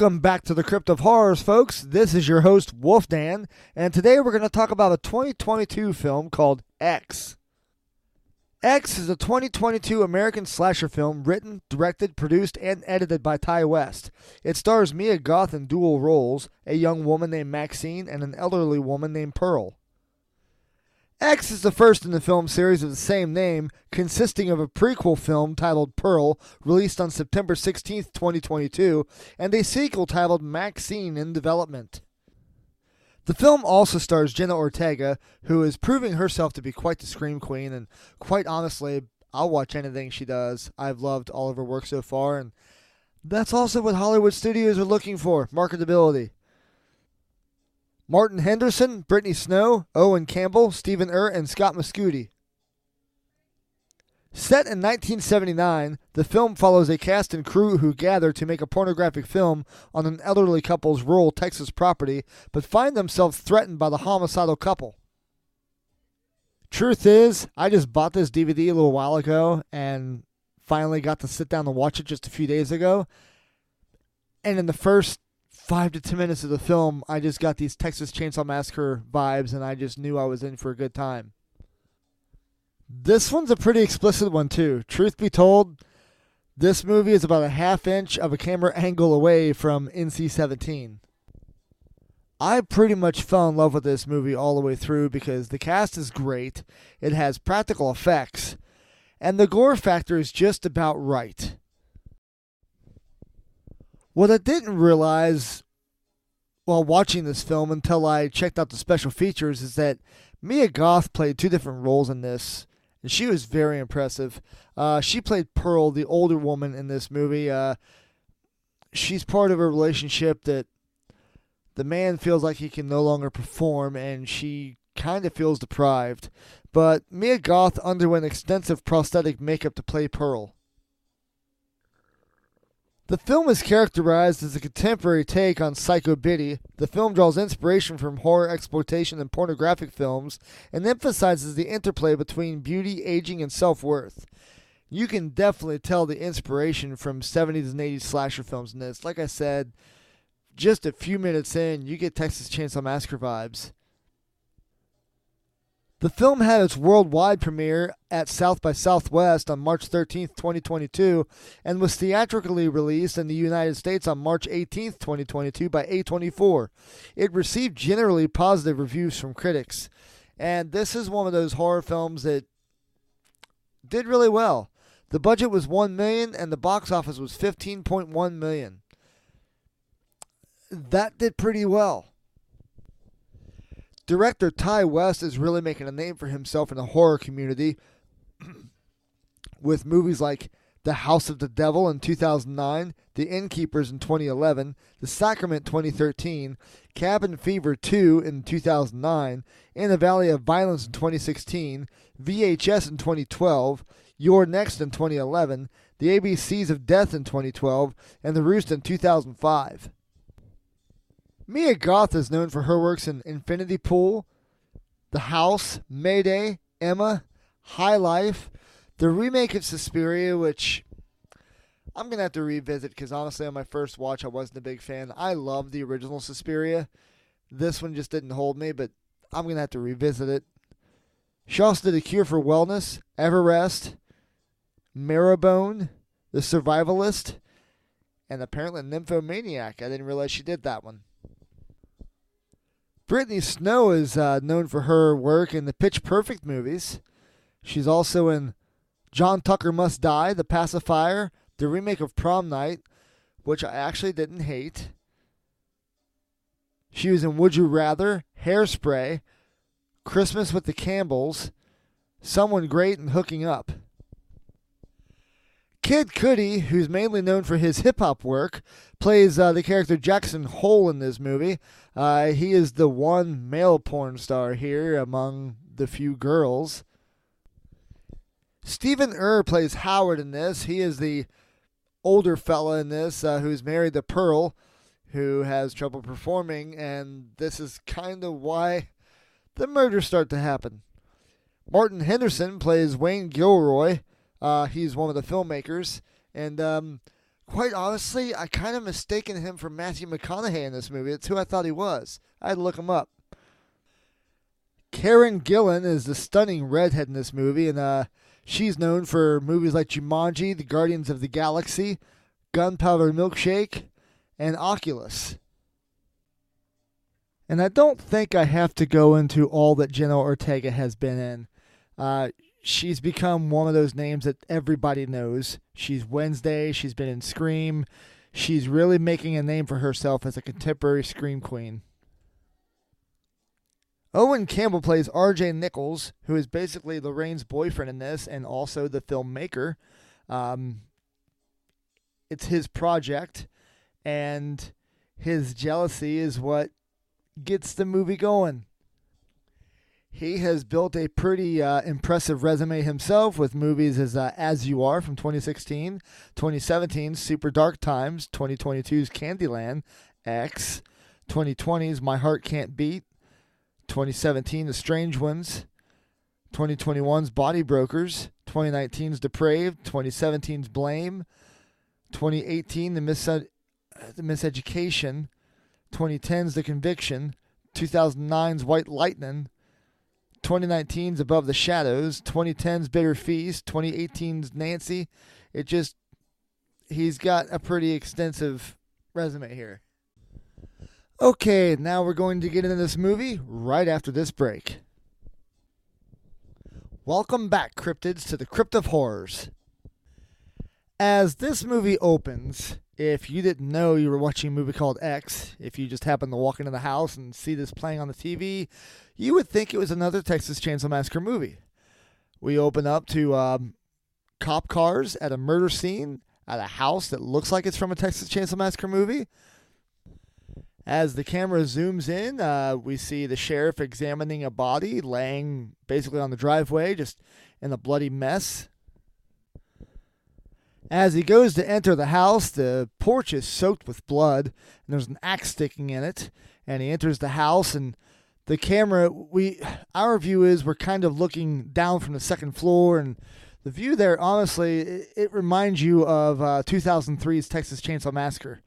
Welcome back to the Crypt of Horrors, folks. This is your host, Wolf Dan, and today we're going to talk about a 2022 film called X. X is a 2022 American slasher film written, directed, produced, and edited by Ti West. It stars Mia Goth in dual roles a young woman named Maxine and an elderly woman named Pearl. X is the first in the film series of the same name, consisting of a prequel film titled Pearl, released on September 16, 2022, and a sequel titled Maxine in development. The film also stars Jenna Ortega, who is proving herself to be quite the scream queen, and quite honestly, I'll watch anything she does. I've loved all of her work so far, and that's also what Hollywood studios are looking for marketability. Martin Henderson, Brittany Snow, Owen Campbell, Stephen Ure, and Scott Mescudi. Set in 1979, the film follows a cast and crew who gather to make a pornographic film on an elderly couple's rural Texas property, but find themselves threatened by the homicidal couple. Truth is, I just bought this DVD a little while ago and finally got to sit down and watch it just a few days ago. And in the first five to ten minutes of the film, I just got these Texas Chainsaw Massacre vibes, and I just knew I was in for a good time. This one's a pretty explicit one, too. Truth be told, this movie is about a half inch of a camera angle away from NC 17. I pretty much fell in love with this movie all the way through because the cast is great, it has practical effects, and the gore factor is just about right. What I didn't realize while watching this film until I checked out the special features is that Mia Goth played two different roles in this, and she was very impressive. Uh, she played Pearl, the older woman in this movie. Uh, she's part of a relationship that the man feels like he can no longer perform, and she kind of feels deprived. But Mia Goth underwent extensive prosthetic makeup to play Pearl. The film is characterized as a contemporary take on Psycho Biddy. The film draws inspiration from horror exploitation and pornographic films and emphasizes the interplay between beauty, aging, and self worth. You can definitely tell the inspiration from 70s and 80s slasher films in this. Like I said, just a few minutes in, you get Texas Chainsaw Massacre vibes. The film had its worldwide premiere at South by Southwest on March 13, 2022, and was theatrically released in the United States on March 18, 2022 by A24. It received generally positive reviews from critics, and this is one of those horror films that did really well. The budget was 1 million and the box office was 15.1 million. That did pretty well. Director Ti West is really making a name for himself in the horror community with movies like The House of the Devil in 2009, The Innkeepers in 2011, The Sacrament 2013, Cabin Fever 2 in 2009, In a Valley of Violence in 2016, VHS in 2012, You're Next in 2011, The ABCs of Death in 2012, and The Roost in 2005. Mia Goth is known for her works in Infinity Pool, The House, Mayday, Emma, High Life, the remake of Suspiria, which I'm going to have to revisit because honestly, on my first watch, I wasn't a big fan. I love the original Suspiria. This one just didn't hold me, but I'm going to have to revisit it. She also did A Cure for Wellness, Everest, Marrowbone, The Survivalist, and apparently Nymphomaniac. I didn't realize she did that one. Brittany Snow is uh, known for her work in the Pitch Perfect movies. She's also in John Tucker Must Die, The Pacifier, the remake of Prom Night, which I actually didn't hate. She was in Would You Rather, Hairspray, Christmas with the Campbells, Someone Great, and Hooking Up. Kid Cudi, who's mainly known for his hip hop work, plays uh, the character Jackson Hole in this movie. Uh, he is the one male porn star here among the few girls. Stephen Ure plays Howard in this. He is the older fella in this uh, who's married to Pearl, who has trouble performing, and this is kind of why the murders start to happen. Martin Henderson plays Wayne Gilroy. Uh, he's one of the filmmakers, and um, quite honestly, I kind of mistaken him for Matthew McConaughey in this movie. That's who I thought he was. I had to look him up. Karen Gillan is the stunning redhead in this movie, and uh, she's known for movies like Jumanji, The Guardians of the Galaxy, Gunpowder Milkshake, and Oculus. And I don't think I have to go into all that Jenna Ortega has been in. Uh, she's become one of those names that everybody knows. She's Wednesday. She's been in Scream. She's really making a name for herself as a contemporary Scream queen. Owen Campbell plays R.J. Nichols, who is basically Lorraine's boyfriend in this and also the filmmaker. Um, it's his project, and his jealousy is what gets the movie going. He has built a pretty uh, impressive resume himself with movies as uh, As You Are from 2016, 2017's Super Dark Times, 2022's Candyland, X, 2020's My Heart Can't Beat, 2017 The Strange Ones, 2021's Body Brokers, 2019's Depraved, 2017's Blame, 2018 The, Mis- the Miseducation, 2010's The Conviction, 2009's White Lightning, 2019's Above the Shadows, 2010's Bitter Feast, 2018's Nancy. It just, he's got a pretty extensive resume here. Okay, now we're going to get into this movie right after this break. Welcome back, cryptids, to the Crypt of Horrors. As this movie opens, if you didn't know you were watching a movie called X, if you just happened to walk into the house and see this playing on the TV, you would think it was another Texas Chainsaw Massacre movie. We open up to um, cop cars at a murder scene at a house that looks like it's from a Texas Chainsaw Massacre movie. As the camera zooms in, uh, we see the sheriff examining a body laying basically on the driveway, just in a bloody mess. As he goes to enter the house, the porch is soaked with blood, and there's an axe sticking in it. And he enters the house, and the camera, we, our view is we're kind of looking down from the second floor, and the view there, honestly, it, it reminds you of uh, 2003's Texas Chainsaw Massacre.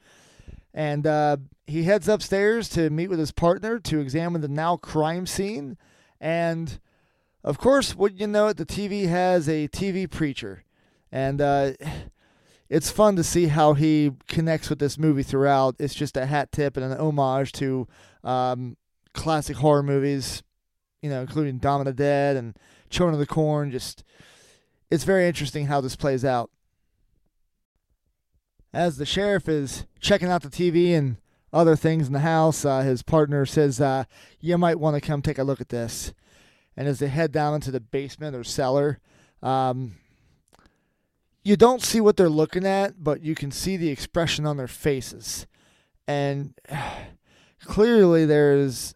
And uh, he heads upstairs to meet with his partner to examine the now crime scene. And of course, what you know, it, the TV has a TV preacher. And uh, it's fun to see how he connects with this movie throughout. It's just a hat tip and an homage to um, classic horror movies, you know, including Dawn Dead and Children of the Corn. Just, it's very interesting how this plays out. As the sheriff is checking out the TV and other things in the house, uh, his partner says, uh, You might want to come take a look at this. And as they head down into the basement or cellar, um, you don't see what they're looking at, but you can see the expression on their faces. And clearly there's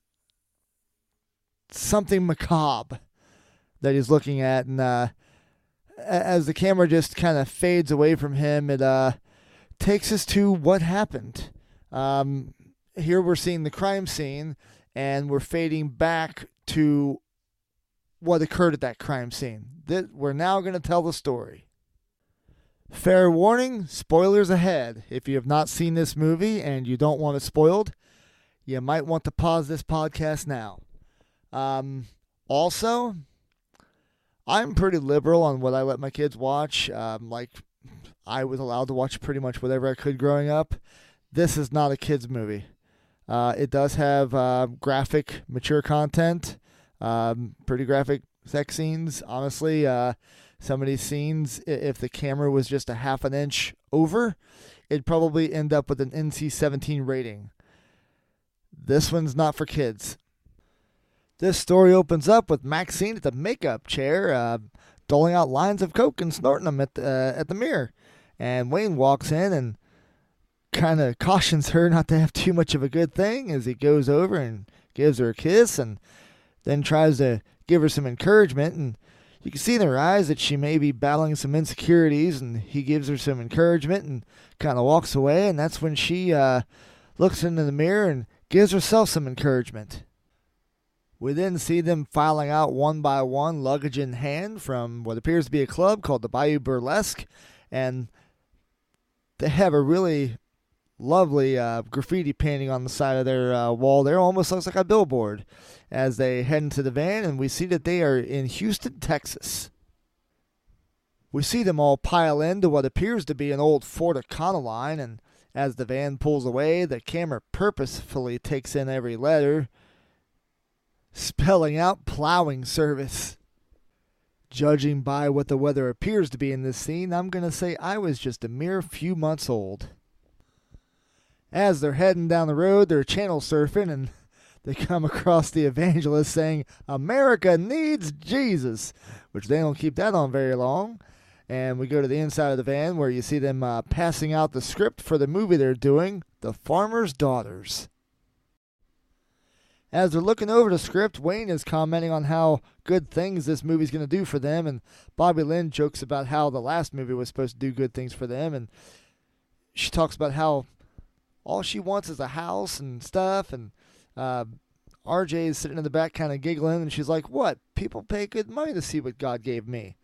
something macabre that he's looking at. And uh, as the camera just kind of fades away from him, it uh, takes us to what happened. Um, here we're seeing the crime scene, and we're fading back to what occurred at that crime scene. That we're now going to tell the story. Fair warning, spoilers ahead. If you have not seen this movie and you don't want it spoiled, you might want to pause this podcast now. Um, also, I'm pretty liberal on what I let my kids watch. Um, like, I was allowed to watch pretty much whatever I could growing up. This is not a kids' movie. Uh, it does have uh, graphic, mature content, um, pretty graphic sex scenes. Honestly, uh, some of these scenes, if the camera was just a half an inch over, it'd probably end up with an NC 17 rating. This one's not for kids. This story opens up with Maxine at the makeup chair, uh, doling out lines of coke and snorting them at the, uh, at the mirror. And Wayne walks in and kind of cautions her not to have too much of a good thing as he goes over and gives her a kiss and then tries to give her some encouragement. And you can see in her eyes that she may be battling some insecurities, and he gives her some encouragement and kind of walks away. And that's when she uh, looks into the mirror and gives herself some encouragement. We then see them filing out one by one, luggage in hand, from what appears to be a club called the Bayou Burlesque, and they have a really lovely uh, graffiti painting on the side of their uh, wall there. Almost looks like a billboard as they head into the van, and we see that they are in Houston, Texas. We see them all pile into what appears to be an old Ford Econoline, and as the van pulls away, the camera purposefully takes in every letter, spelling out plowing service. Judging by what the weather appears to be in this scene, I'm going to say I was just a mere few months old. As they're heading down the road, they're channel surfing and they come across the evangelist saying, America needs Jesus, which they don't keep that on very long. And we go to the inside of the van where you see them uh, passing out the script for the movie they're doing, The Farmer's Daughters. As they're looking over the script, Wayne is commenting on how good things this movie's going to do for them, and Bobby Lynn jokes about how the last movie was supposed to do good things for them, and she talks about how all she wants is a house and stuff, and uh, RJ is sitting in the back kind of giggling, and she's like, What? People pay good money to see what God gave me.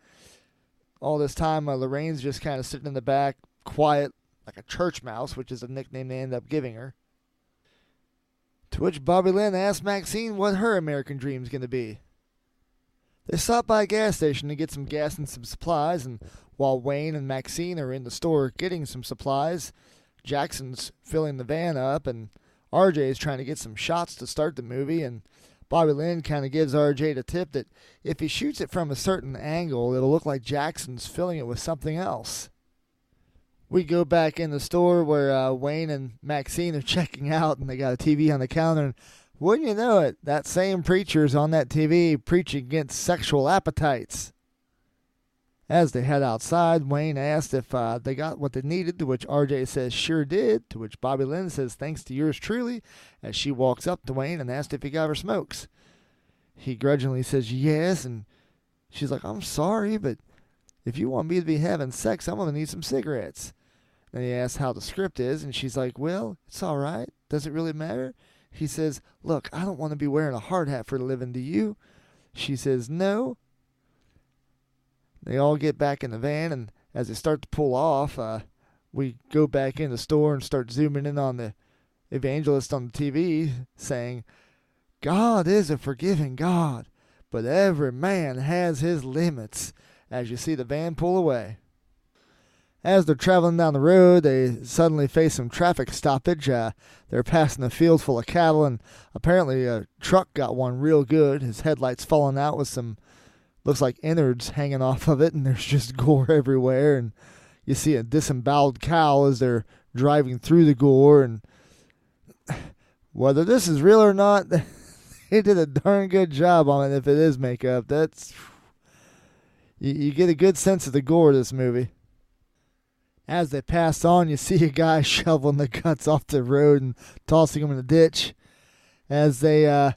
All this time, uh, Lorraine's just kind of sitting in the back, quiet, like a church mouse, which is a nickname they end up giving her. To which Bobby Lynn asks Maxine what her American dream's going to be. They stop by a gas station to get some gas and some supplies, and while Wayne and Maxine are in the store getting some supplies, Jackson's filling the van up, and RJ is trying to get some shots to start the movie, and Bobby Lynn kind of gives RJ the tip that if he shoots it from a certain angle, it'll look like Jackson's filling it with something else. We go back in the store where uh, Wayne and Maxine are checking out, and they got a TV on the counter. And wouldn't you know it, that same preacher's on that TV preaching against sexual appetites. As they head outside, Wayne asks if uh, they got what they needed, to which RJ says sure did, to which Bobby Lynn says thanks to yours truly, as she walks up to Wayne and asks if he got her smokes. He grudgingly says yes, and she's like, I'm sorry, but if you want me to be having sex, I'm going to need some cigarettes. Then he asks how the script is, and she's like, Well, it's all right. Does it really matter? He says, Look, I don't want to be wearing a hard hat for a living, do you? She says, No, they all get back in the van, and as they start to pull off, uh, we go back in the store and start zooming in on the evangelist on the TV saying, God is a forgiving God, but every man has his limits, as you see the van pull away. As they're traveling down the road, they suddenly face some traffic stoppage. Uh, they're passing a field full of cattle, and apparently a truck got one real good. His headlights falling out with some looks like innards hanging off of it, and there's just gore everywhere. And you see a disemboweled cow as they're driving through the gore. And whether this is real or not, they did a darn good job on it. If it is makeup, that's you, you get a good sense of the gore of this movie. As they pass on, you see a guy shoveling the guts off the road and tossing them in the ditch. As they uh,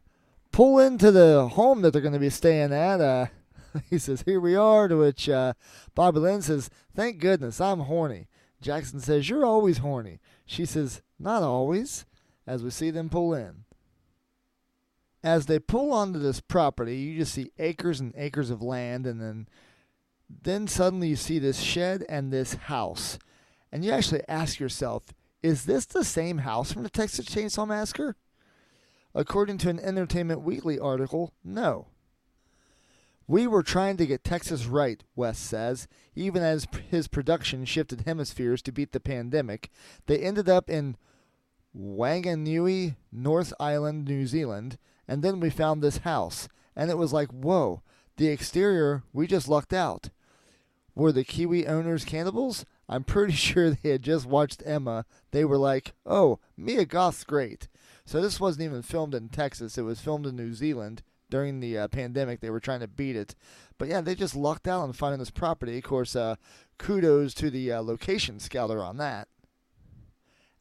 pull into the home that they're going to be staying at, uh, he says, Here we are. To which uh, Bobby Lynn says, Thank goodness, I'm horny. Jackson says, You're always horny. She says, Not always, as we see them pull in. As they pull onto this property, you just see acres and acres of land, and then then suddenly you see this shed and this house. And you actually ask yourself, is this the same house from the Texas Chainsaw Massacre? According to an Entertainment Weekly article, no. We were trying to get Texas right, West says. Even as his production shifted hemispheres to beat the pandemic, they ended up in Wanganui, North Island, New Zealand, and then we found this house. And it was like, whoa, the exterior, we just lucked out. Were the Kiwi owners cannibals? I'm pretty sure they had just watched Emma. They were like, oh, Mia Goth's great. So this wasn't even filmed in Texas, it was filmed in New Zealand during the uh, pandemic. They were trying to beat it, but yeah, they just lucked out on finding this property. Of course, uh, kudos to the uh, location scouter on that.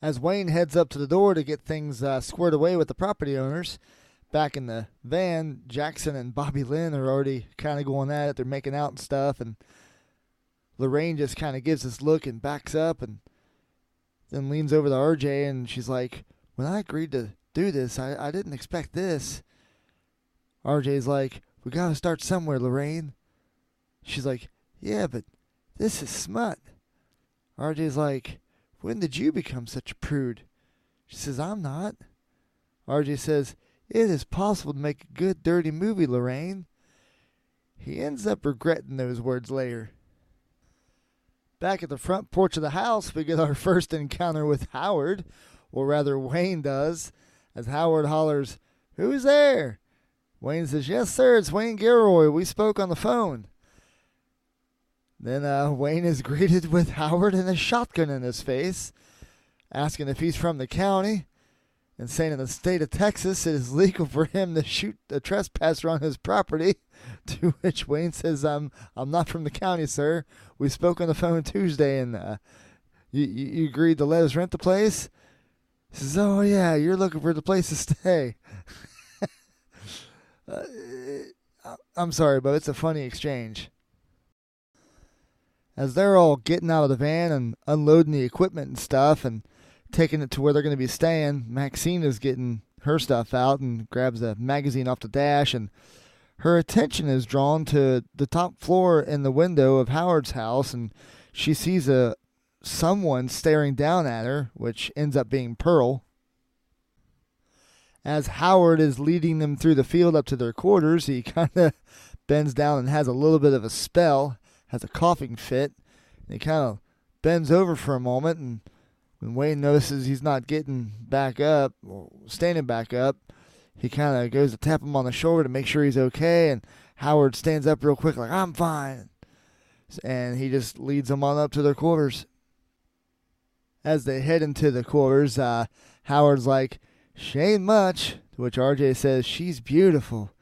As Wayne heads up to the door to get things uh, squared away with the property owners, back in the van, Jackson and Bobby Lynn are already kind of going at it. They're making out and stuff, and Lorraine just kind of gives this look and backs up and then leans over to RJ and she's like, When I agreed to do this, I, I didn't expect this. RJ's like, We gotta start somewhere, Lorraine. She's like, Yeah, but this is smut. RJ's like, When did you become such a prude? She says, I'm not. RJ says, It is possible to make a good, dirty movie, Lorraine. He ends up regretting those words later. Back at the front porch of the house, we get our first encounter with Howard, or rather, Wayne does, as Howard hollers, Who's there? Wayne says, Yes, sir, it's Wayne Gilroy. We spoke on the phone. Then uh, Wayne is greeted with Howard and a shotgun in his face, asking if he's from the county, and saying in the state of Texas it is legal for him to shoot a trespasser on his property. To which Wayne says, "I'm I'm not from the county, sir. We spoke on the phone Tuesday, and uh, you, you agreed to let us rent the place." He says, "Oh yeah, you're looking for the place to stay." uh, I'm sorry, but it's a funny exchange. As they're all getting out of the van and unloading the equipment and stuff and taking it to where they're going to be staying, Maxine is getting her stuff out and grabs a magazine off the dash and her attention is drawn to the top floor in the window of Howard's house and she sees a someone staring down at her, which ends up being Pearl. As Howard is leading them through the field up to their quarters, he kind of bends down and has a little bit of a spell, has a coughing fit. And he kind of bends over for a moment, and when Wayne notices he's not getting back up, or standing back up, he kind of goes to tap him on the shoulder to make sure he's okay. And Howard stands up real quick, like, I'm fine. And he just leads them on up to their quarters. As they head into the quarters, uh, Howard's like, She ain't much. To which RJ says, She's beautiful.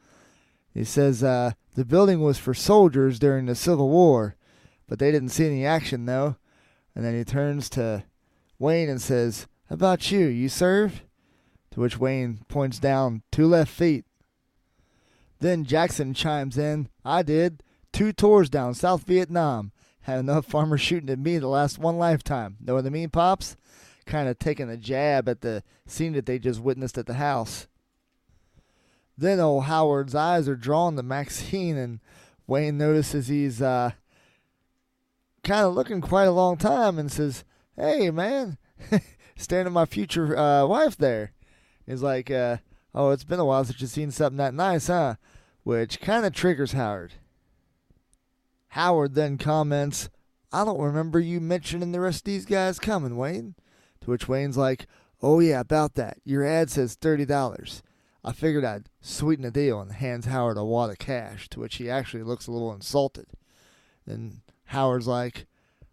He says, uh, The building was for soldiers during the Civil War, but they didn't see any action, though. And then he turns to Wayne and says, How about you? You served? To which Wayne points down two left feet. Then Jackson chimes in, I did. Two tours down South Vietnam. Had enough farmers shooting at me to last one lifetime. Know what I mean, Pops? Kind of taking a jab at the scene that they just witnessed at the house. Then old Howard's eyes are drawn to Maxine, and Wayne notices he's uh, kind of looking quite a long time and says, Hey, man, staring at my future uh, wife there. He's like, uh, Oh, it's been a while since you've seen something that nice, huh? Which kind of triggers Howard. Howard then comments, I don't remember you mentioning the rest of these guys coming, Wayne. To which Wayne's like, Oh, yeah, about that. Your ad says $30. I figured I'd sweeten the deal and hands Howard a wad of cash, to which he actually looks a little insulted. Then Howard's like,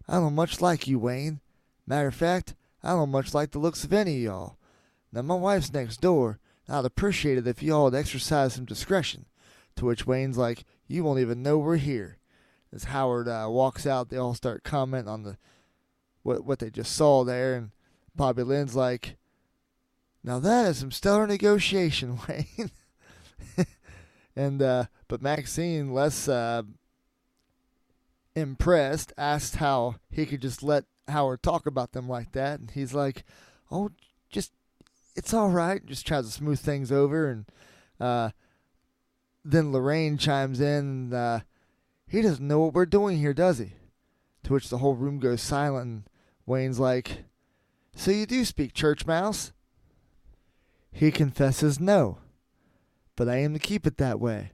I don't much like you, Wayne. Matter of fact, I don't much like the looks of any of y'all. Now, my wife's next door, and I'd appreciate it if y'all would exercise some discretion. To which Wayne's like, You won't even know we're here. As Howard uh, walks out, they all start commenting on the what what they just saw there, and Bobby Lynn's like, "Now that is some stellar negotiation, Wayne." and uh, but Maxine, less uh, impressed, asked how he could just let Howard talk about them like that, and he's like, "Oh, just it's all right." Just tries to smooth things over, and uh, then Lorraine chimes in. Uh, he doesn't know what we're doing here, does he? To which the whole room goes silent, and Wayne's like, So you do speak church mouse? He confesses no, but I aim to keep it that way.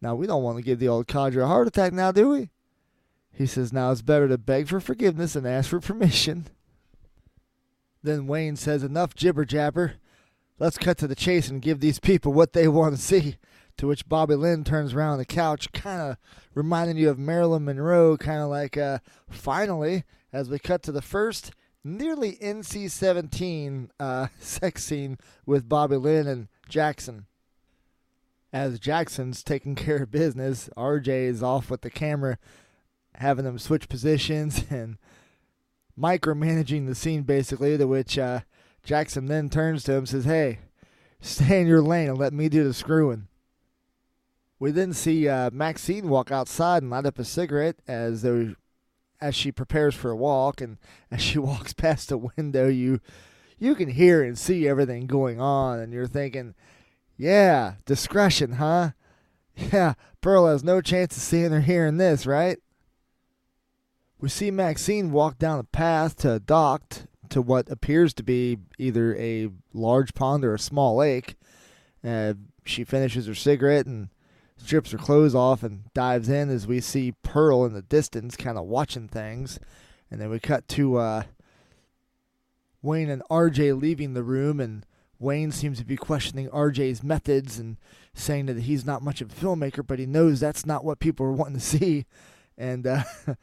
Now, we don't want to give the old codger a heart attack now, do we? He says, Now it's better to beg for forgiveness and ask for permission. Then Wayne says, Enough jibber jabber. Let's cut to the chase and give these people what they want to see. To which Bobby Lynn turns around on the couch, kind of reminding you of Marilyn Monroe, kind of like, uh, finally, as we cut to the first nearly NC 17 uh, sex scene with Bobby Lynn and Jackson. As Jackson's taking care of business, RJ is off with the camera, having them switch positions and micromanaging the scene, basically, to which uh, Jackson then turns to him and says, Hey, stay in your lane and let me do the screwing. We then see uh, Maxine walk outside and light up a cigarette as though, as she prepares for a walk, and as she walks past the window, you you can hear and see everything going on, and you're thinking, "Yeah, discretion, huh? Yeah, Pearl has no chance of seeing or hearing this, right?" We see Maxine walk down a path to a dock to what appears to be either a large pond or a small lake. Uh, she finishes her cigarette and strips her clothes off and dives in as we see Pearl in the distance kind of watching things. And then we cut to uh, Wayne and RJ leaving the room, and Wayne seems to be questioning RJ's methods and saying that he's not much of a filmmaker, but he knows that's not what people are wanting to see. And uh,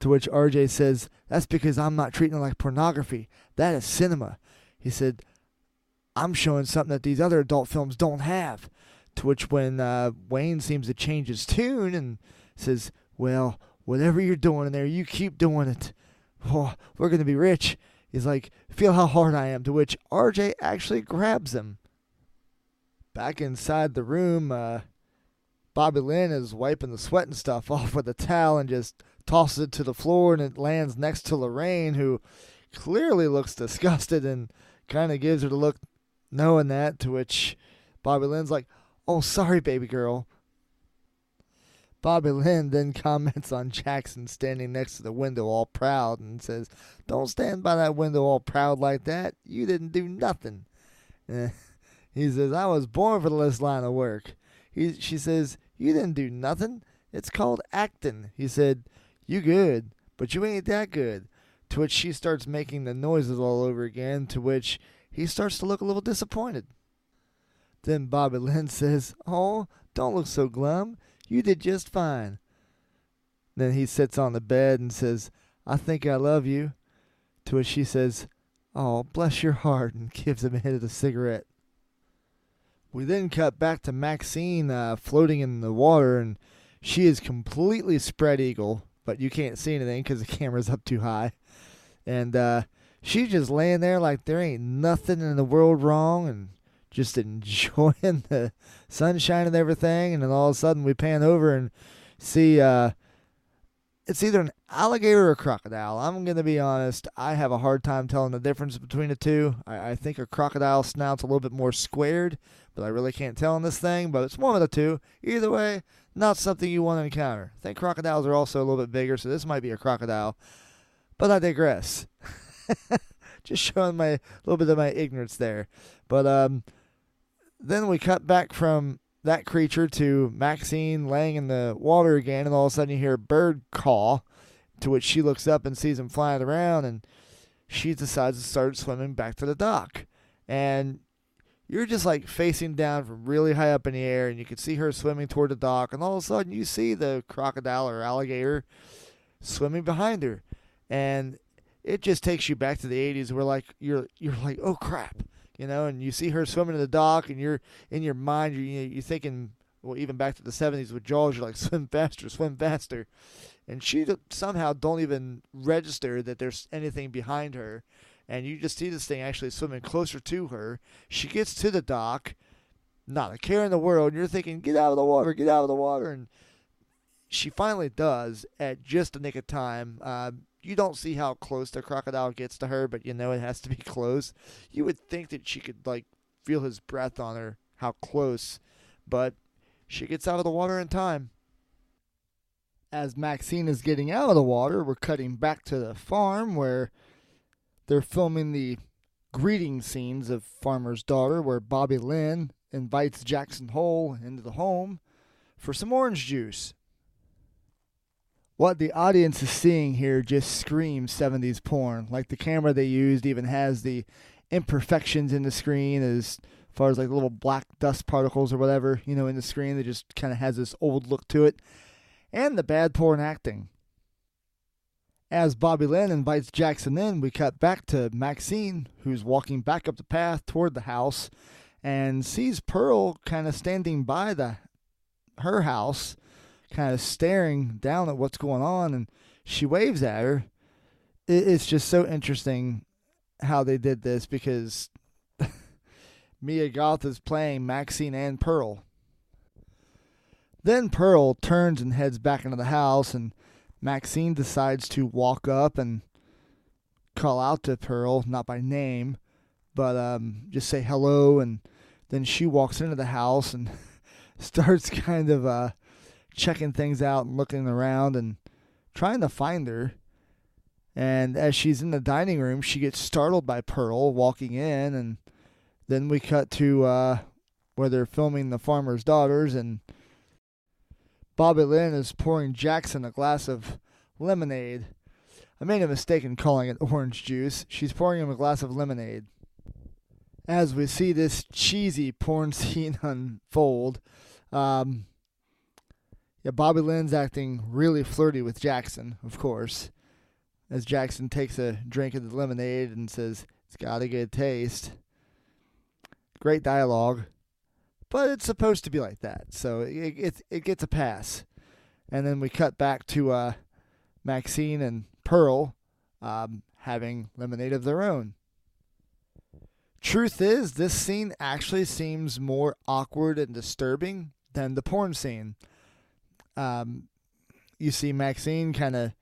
to which RJ says, That's because I'm not treating it like pornography. That is cinema. He said, I'm showing something that these other adult films don't have. To which when uh, Wayne seems to change his tune and says, Well, whatever you're doing in there, you keep doing it. Oh, we're going to be rich. He's like, Feel how hard I am. To which RJ actually grabs him. Back inside the room, uh, Bobby Lynn is wiping the sweat and stuff off with a towel and just tosses it to the floor and it lands next to Lorraine, who clearly looks disgusted and kind of gives her the look knowing that, to which Bobby Lynn's like, Oh, sorry, baby girl. Bobby Lynn then comments on Jackson standing next to the window all proud and says, Don't stand by that window all proud like that. You didn't do nothing. He says, I was born for this line of work. He, she says, You didn't do nothing. It's called acting. He said, You good, but you ain't that good. To which she starts making the noises all over again, to which he starts to look a little disappointed. Then Bobby Lynn says, Oh, don't look so glum. You did just fine. Then he sits on the bed and says, I think I love you. To which she says, Oh, bless your heart, and gives him a hit of the cigarette. We then cut back to Maxine uh, floating in the water, and she is completely spread eagle, but you can't see anything because the camera's up too high. And uh, she's just laying there like there ain't nothing in the world wrong, and just enjoying the sunshine and everything. And then all of a sudden we pan over and see uh, it's either an alligator or a crocodile. I'm going to be honest, I have a hard time telling the difference between the two. I, I think a crocodile snout's a little bit more squared, but I really can't tell in this thing. But it's one of the two. Either way, not something you want to encounter. I think crocodiles are also a little bit bigger, so this might be a crocodile. But I digress. Just showing my a little bit of my ignorance there. But um, then we cut back from that creature to Maxine laying in the water again, and all of a sudden you hear a bird call, to which she looks up and sees him flying around, and she decides to start swimming back to the dock. And you're just like facing down from really high up in the air, and you can see her swimming toward the dock, and all of a sudden you see the crocodile or alligator swimming behind her, and it just takes you back to the 80s where like you're you're like oh crap you know, and you see her swimming in the dock, and you're in your mind, you're, you're thinking, well, even back to the 70s with Jaws, you're like, swim faster, swim faster. And she somehow don't even register that there's anything behind her. And you just see this thing actually swimming closer to her. She gets to the dock, not a care in the world. And you're thinking, get out of the water, get out of the water. And she finally does at just the nick of time. Uh, you don't see how close the crocodile gets to her, but you know it has to be close. You would think that she could like feel his breath on her, how close, but she gets out of the water in time. As Maxine is getting out of the water, we're cutting back to the farm where they're filming the greeting scenes of Farmer's Daughter, where Bobby Lynn invites Jackson Hole into the home for some orange juice what the audience is seeing here just screams 70s porn. Like the camera they used even has the imperfections in the screen as far as like little black dust particles or whatever, you know, in the screen that just kind of has this old look to it. And the bad porn acting. As Bobby Lynn invites Jackson in, we cut back to Maxine, who's walking back up the path toward the house and sees Pearl kind of standing by the her house kind of staring down at what's going on, and she waves at her. It's just so interesting how they did this because Mia Goth is playing Maxine and Pearl. Then Pearl turns and heads back into the house, and Maxine decides to walk up and call out to Pearl, not by name, but um, just say hello. And then she walks into the house and starts kind of uh, checking things out and looking around and trying to find her. And as she's in the dining room, she gets startled by Pearl walking in, and then we cut to uh, where they're filming The Farmer's Daughters, and Bobby Lynn is pouring Jackson a glass of lemonade. I made a mistake in calling it orange juice. She's pouring him a glass of lemonade. As we see this cheesy porn scene unfold, um, yeah, Bobby Lynn's acting really flirty with Jackson, of course, as Jackson takes a drink of the lemonade and says, It's got a good taste. Great dialogue, but it's supposed to be like that, so it, it, it gets a pass. And then we cut back to uh, Maxine and Pearl um, having lemonade of their own. Truth is, this scene actually seems more awkward and disturbing than the porn scene. Um, you see Maxine kind of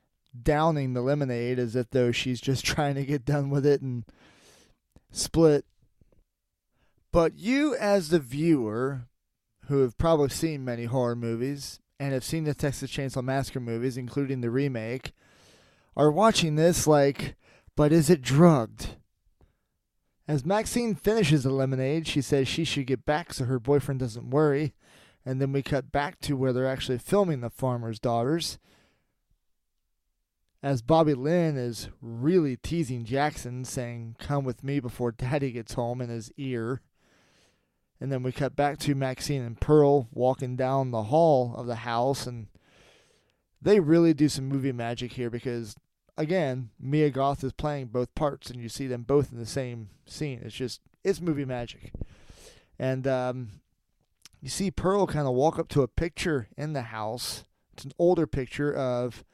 downing the lemonade as if though she's just trying to get done with it and split. But you, as the viewer, who have probably seen many horror movies and have seen the Texas Chainsaw Massacre movies, including the remake, are watching this like, but is it drugged? As Maxine finishes the lemonade, she says she should get back so her boyfriend doesn't worry. And then we cut back to where they're actually filming the farmer's daughters. As Bobby Lynn is really teasing Jackson, saying, Come with me before daddy gets home in his ear. And then we cut back to Maxine and Pearl walking down the hall of the house. And they really do some movie magic here because again, Mia Goth is playing both parts, and you see them both in the same scene. It's just it's movie magic, and um, you see Pearl kind of walk up to a picture in the house. It's an older picture of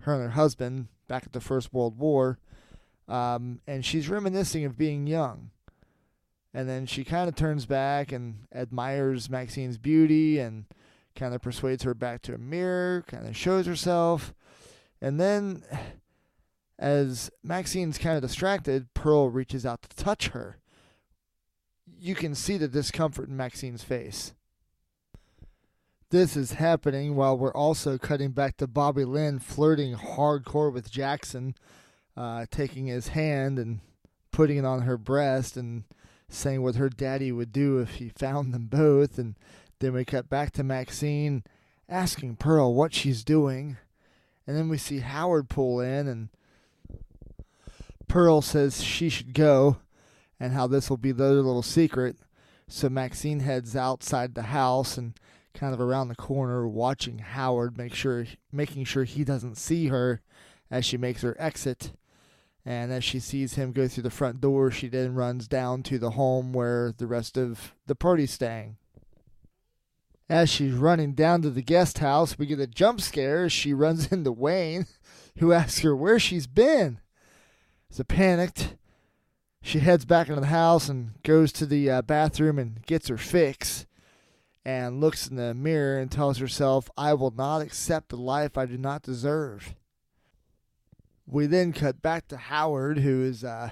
her and her husband back at the First World War, um, and she's reminiscing of being young. And then she kind of turns back and admires Maxine's beauty and kind of persuades her back to a mirror, kind of shows herself. And then as Maxine's kind of distracted, Pearl reaches out to touch her. You can see the discomfort in Maxine's face. This is happening while we're also cutting back to Bobby Lynn flirting hardcore with Jackson, uh, taking his hand and putting it on her breast and saying what her daddy would do if he found them both. And then we cut back to Maxine asking Pearl what she's doing. And then we see Howard pull in and Pearl says she should go and how this will be their little secret. So Maxine heads outside the house and kind of around the corner watching Howard make sure making sure he doesn't see her as she makes her exit. And as she sees him go through the front door, she then runs down to the home where the rest of the party's staying. As she's running down to the guest house, we get a jump scare as she runs into Wayne, who asks her where she's been. So panicked, she heads back into the house and goes to the uh, bathroom and gets her fix and looks in the mirror and tells herself, I will not accept the life I do not deserve. We then cut back to Howard, who is uh,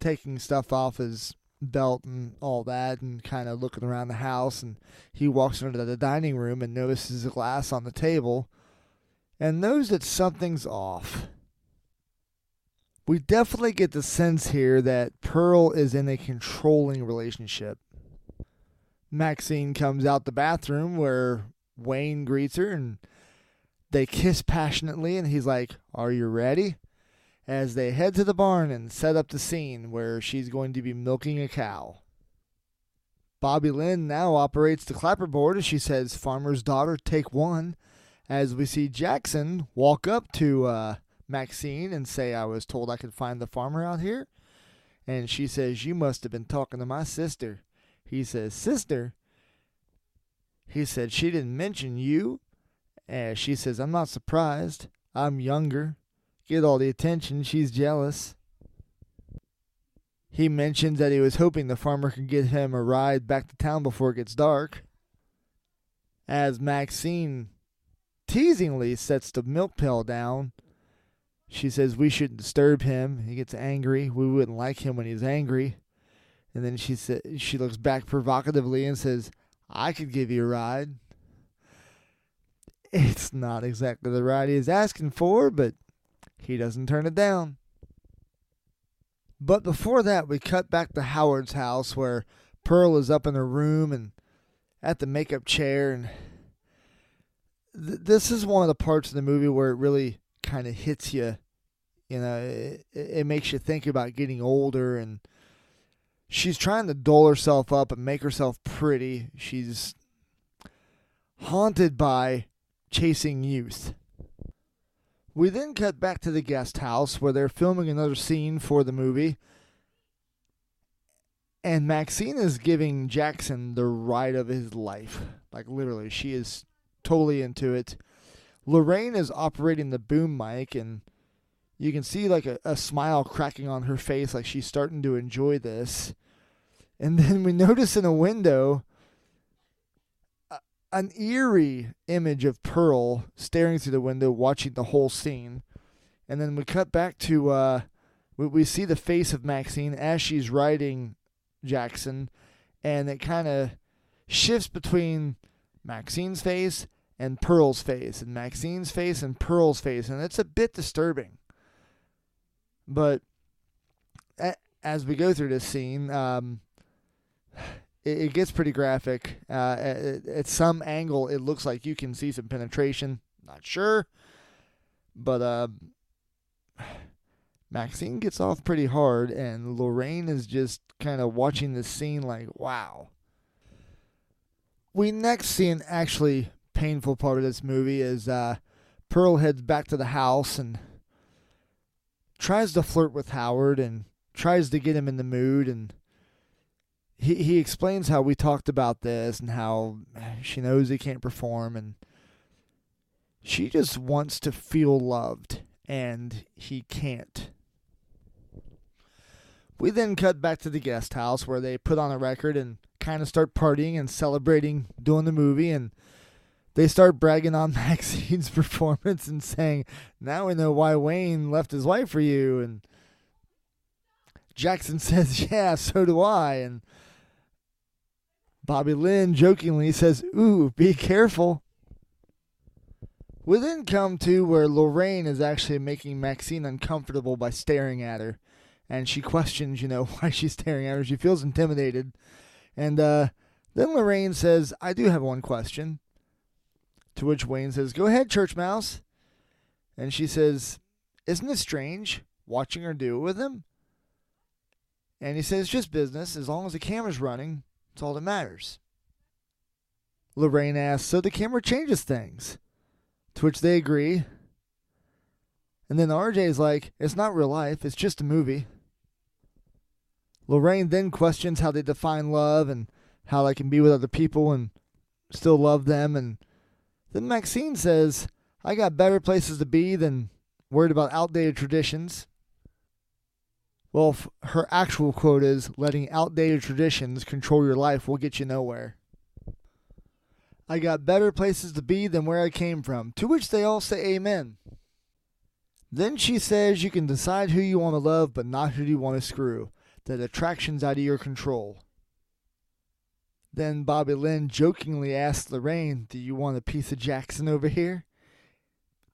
taking stuff off his belt and all that and kind of looking around the house. And he walks into the dining room and notices a glass on the table and knows that something's off we definitely get the sense here that Pearl is in a controlling relationship. Maxine comes out the bathroom where Wayne greets her and they kiss passionately and he's like, "Are you ready?" as they head to the barn and set up the scene where she's going to be milking a cow. Bobby Lynn now operates the clapperboard as she says, Farmer's daughter, take one, as we see Jackson walk up to uh, Maxine and say I was told I could find the farmer out here? And she says, You must have been talking to my sister. He says, Sister? He said, She didn't mention you. And she says, I'm not surprised. I'm younger. Get all the attention. She's jealous. He mentions that he was hoping the farmer could get him a ride back to town before it gets dark. As Maxine teasingly sets the milk pail down, she says we shouldn't disturb him. He gets angry. We wouldn't like him when he's angry. And then she said she looks back provocatively and says, "I could give you a ride." It's not exactly the ride he's asking for, but he doesn't turn it down. But before that, we cut back to Howard's house where Pearl is up in her room and at the makeup chair. And th- this is one of the parts of the movie where it really kind of hits you. You know, it, it makes you think about getting older and she's trying to doll herself up and make herself pretty. She's haunted by chasing youth. We then cut back to the guest house where they're filming another scene for the movie. And Maxine is giving Jackson the ride of his life. Like, literally, she is totally into it. Lorraine is operating the boom mic, and you can see like a, a smile cracking on her face, like she's starting to enjoy this. And then we notice in a window an eerie image of Pearl staring through the window, watching the whole scene. And then we cut back to uh, we, we see the face of Maxine as she's riding Jackson, and it kind of shifts between Maxine's face and Pearl's face, and Maxine's face and Pearl's face, and it's a bit disturbing. But as we go through this scene, um, it, it gets pretty graphic. Uh, at, at, some angle, it looks like you can see some penetration. Not sure, but uh, Maxine gets off pretty hard, and Lorraine is just kind of watching the scene like, wow. We next see an actually painful part of this movie is uh, Pearl heads back to the house and tries to flirt with Howard and tries to get him in the mood and he he explains how we talked about this and how she knows he can't perform and she just wants to feel loved and he can't. We then cut back to the guest house where they put on a record and kind of start partying and celebrating doing the movie and they start bragging on Maxine's performance and saying, "Now we know why Wayne left his wife for you." And Jackson says, "Yeah, so do I." And Bobby Lynn jokingly says, Ooh, be careful. We then come to where Lorraine is actually making Maxine uncomfortable by staring at her. And she questions, you know, why she's staring at her. She feels intimidated. And uh, then Lorraine says, I do have one question. To which Wayne says, Go ahead, Church Mouse. And she says, Isn't it strange watching her do it with him? And he says, just business. As long as the camera's running, that's all that matters. Lorraine asks, So the camera changes things. To which they agree. And then RJ is like, It's not real life, it's just a movie. Lorraine then questions how they define love and how they can be with other people and still love them. And then Maxine says, I got better places to be than worried about outdated traditions. Well, her actual quote is letting outdated traditions control your life will get you nowhere. I got better places to be than where I came from, to which they all say amen. Then she says you can decide who you want to love, but not who you want to screw. That attraction's out of your control. Then Bobby Lynn jokingly asks Lorraine, Do you want a piece of Jackson over here?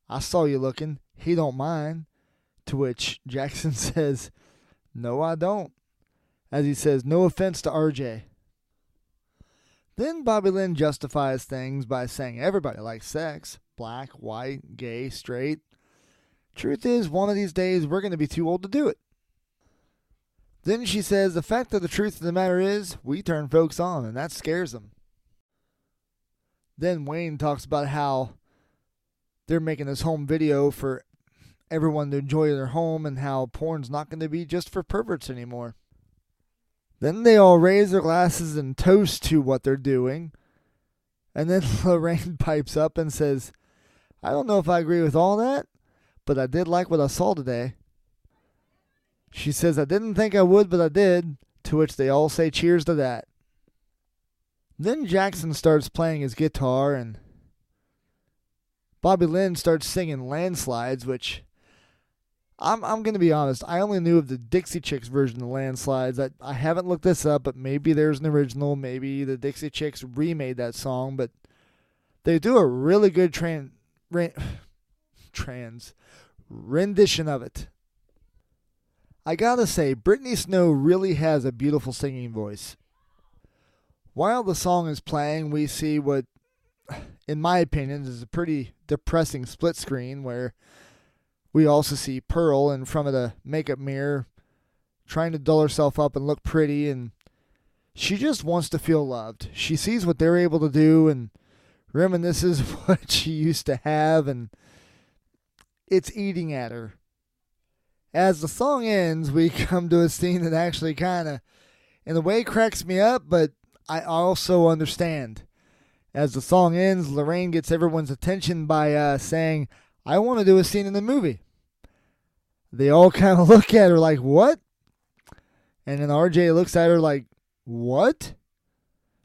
I saw you looking. He don't mind. To which Jackson says, no, I don't. As he says, no offense to RJ. Then Bobby Lynn justifies things by saying everybody likes sex black, white, gay, straight. Truth is, one of these days we're going to be too old to do it. Then she says, the fact of the truth of the matter is, we turn folks on, and that scares them. Then Wayne talks about how they're making this home video for everyone to enjoy their home and how porn's not going to be just for perverts anymore. Then they all raise their glasses and toast to what they're doing. And then Lorraine pipes up and says, I don't know if I agree with all that, but I did like what I saw today. She says, I didn't think I would, but I did, to which they all say cheers to that. Then Jackson starts playing his guitar, and Bobby Lynn starts singing Landslides, which I'm I'm gonna be honest. I only knew of the Dixie Chicks version of Landslides. I I haven't looked this up, but maybe there's an original. Maybe the Dixie Chicks remade that song, but they do a really good trans trans rendition of it. I gotta say, Brittany Snow really has a beautiful singing voice. While the song is playing, we see what, in my opinion, is a pretty depressing split screen where we also see Pearl in front of the makeup mirror trying to doll herself up and look pretty and she just wants to feel loved. She sees what they're able to do and reminisces what she used to have and it's eating at her. As the song ends, we come to a scene that actually kind of, in a way, cracks me up, but I also understand. As the song ends, Lorraine gets everyone's attention by uh, saying, I want to do a scene in the movie. They all kind of look at her like, What? And then RJ looks at her like, What?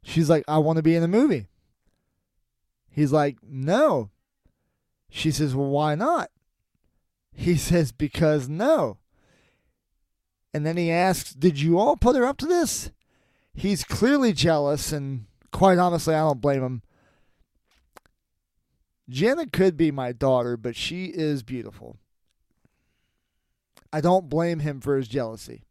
She's like, I want to be in the movie. He's like, No. She says, Well, why not? He says, Because no. And then he asks, Did you all put her up to this? He's clearly jealous, and quite honestly, I don't blame him. Jenna could be my daughter, but she is beautiful. I don't blame him for his jealousy.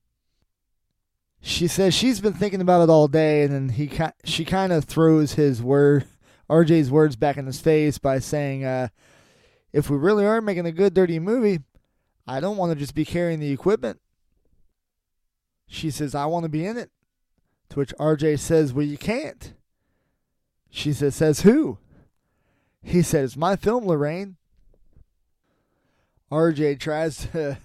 She says she's been thinking about it all day, and then he she kind of throws his word, RJ's words back in his face by saying, uh, "If we really are making a good dirty movie, I don't want to just be carrying the equipment." She says, "I want to be in it." To which RJ says, "Well, you can't." She says, "Says who?" He says, "My film, Lorraine." RJ tries to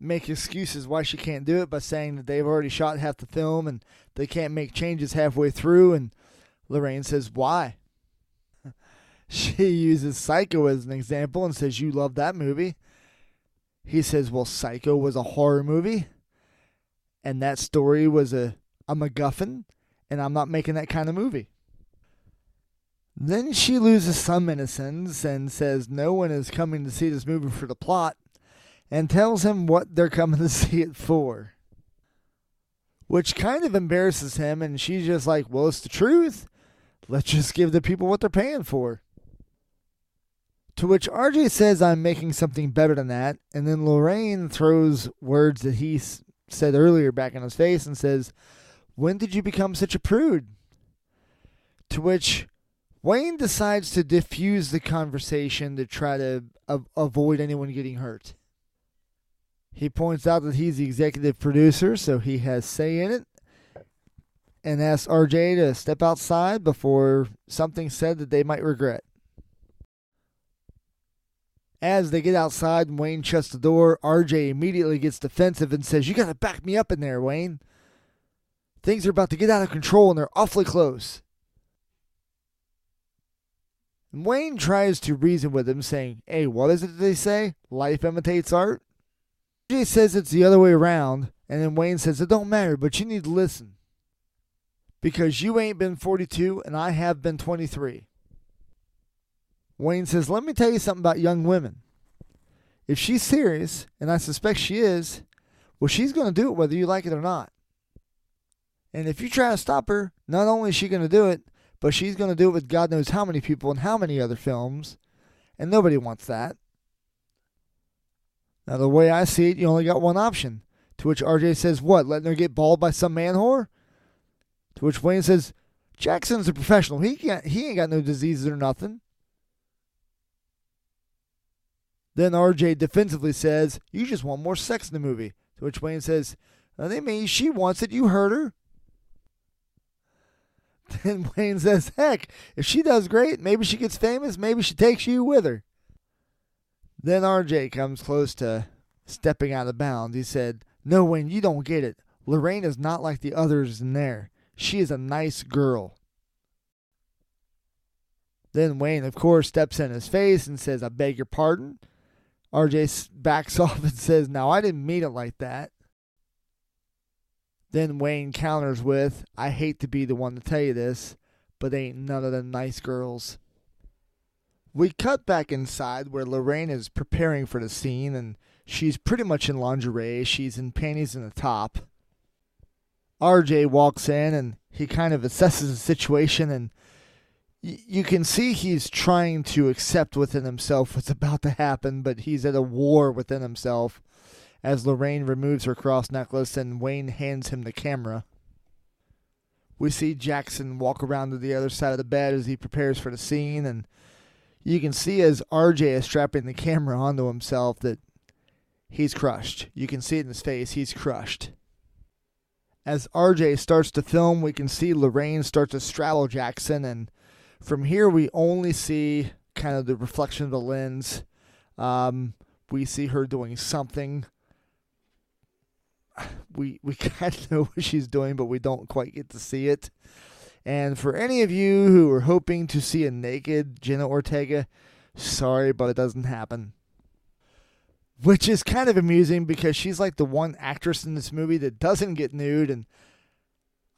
make excuses why she can't do it by saying that they've already shot half the film and they can't make changes halfway through. And Lorraine says, Why? She uses Psycho as an example and says, You love that movie. He says, Well, Psycho was a horror movie, and that story was a, a MacGuffin, and I'm not making that kind of movie. Then she loses some innocence and says, No one is coming to see this movie for the plot and tells him what they're coming to see it for. Which kind of embarrasses him, and she's just like, Well, it's the truth. Let's just give the people what they're paying for. To which RJ says, I'm making something better than that. And then Lorraine throws words that he said earlier back in his face and says, When did you become such a prude? To which Wayne decides to diffuse the conversation to try to avoid anyone getting hurt. He points out that he's the executive producer, so he has say in it, and asks RJ to step outside before something said that they might regret. As they get outside and Wayne shuts the door, RJ immediately gets defensive and says, You gotta back me up in there, Wayne. Things are about to get out of control and they're awfully close. Wayne tries to reason with him, saying, Hey, what is it they say? Life imitates art? Jay says it's the other way around, and then Wayne says it don't matter, but you need to listen. Because you ain't been 42 and I have been 23. Wayne says, Let me tell you something about young women. If she's serious, and I suspect she is, well, she's going to do it whether you like it or not. And if you try to stop her, not only is she going to do it, but she's going to do it with God knows how many people and how many other films. And nobody wants that. Now, the way I see it, you only got one option. To which RJ says, What? Letting her get balled by some man whore? To which Wayne says, Jackson's a professional. He can't he ain't got no diseases or nothing. Then RJ defensively says, You just want more sex in the movie. To which Wayne says, They mean she wants it, you heard her. Then Wayne says, Heck, if she does great, maybe she gets famous, maybe she takes you with her. Then RJ comes close to stepping out of bounds. He said, No, Wayne, you don't get it. Lorraine is not like the others in there. She is a nice girl. Then Wayne, of course, steps in his face and says, I beg your pardon. RJ backs off and says, Now, I didn't mean it like that. Then Wayne counters with, I hate to be the one to tell you this, but ain't none of them nice girls. We cut back inside where Lorraine is preparing for the scene, and she's pretty much in lingerie. She's in panties and a top. RJ walks in and he kind of assesses the situation, and you can see he's trying to accept within himself what's about to happen, but he's at a war within himself as Lorraine removes her cross necklace and Wayne hands him the camera. We see Jackson walk around to the other side of the bed as he prepares for the scene, and you can see as RJ is strapping the camera onto himself that he's crushed. You can see it in his face, he's crushed. As RJ starts to film, we can see Lorraine start to straddle Jackson, and from here we only see kind of the reflection of the lens. Um, we see her doing something. We we kind of know what she's doing, but we don't quite get to see it. And for any of you who are hoping to see a naked Jenna Ortega, sorry, but it doesn't happen which is kind of amusing because she's like the one actress in this movie that doesn't get nude and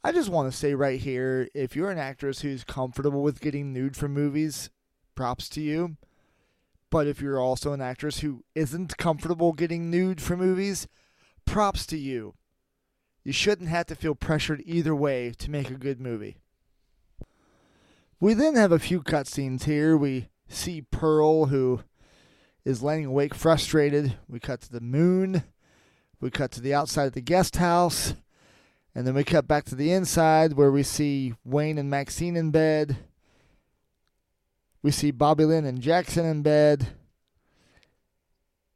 I just want to say right here if you're an actress who's comfortable with getting nude for movies, props to you. But if you're also an actress who isn't comfortable getting nude for movies, props to you. You shouldn't have to feel pressured either way to make a good movie. We then have a few cutscenes here. We see Pearl, who is laying awake frustrated. We cut to the moon. We cut to the outside of the guest house. And then we cut back to the inside where we see Wayne and Maxine in bed. We see Bobby Lynn and Jackson in bed.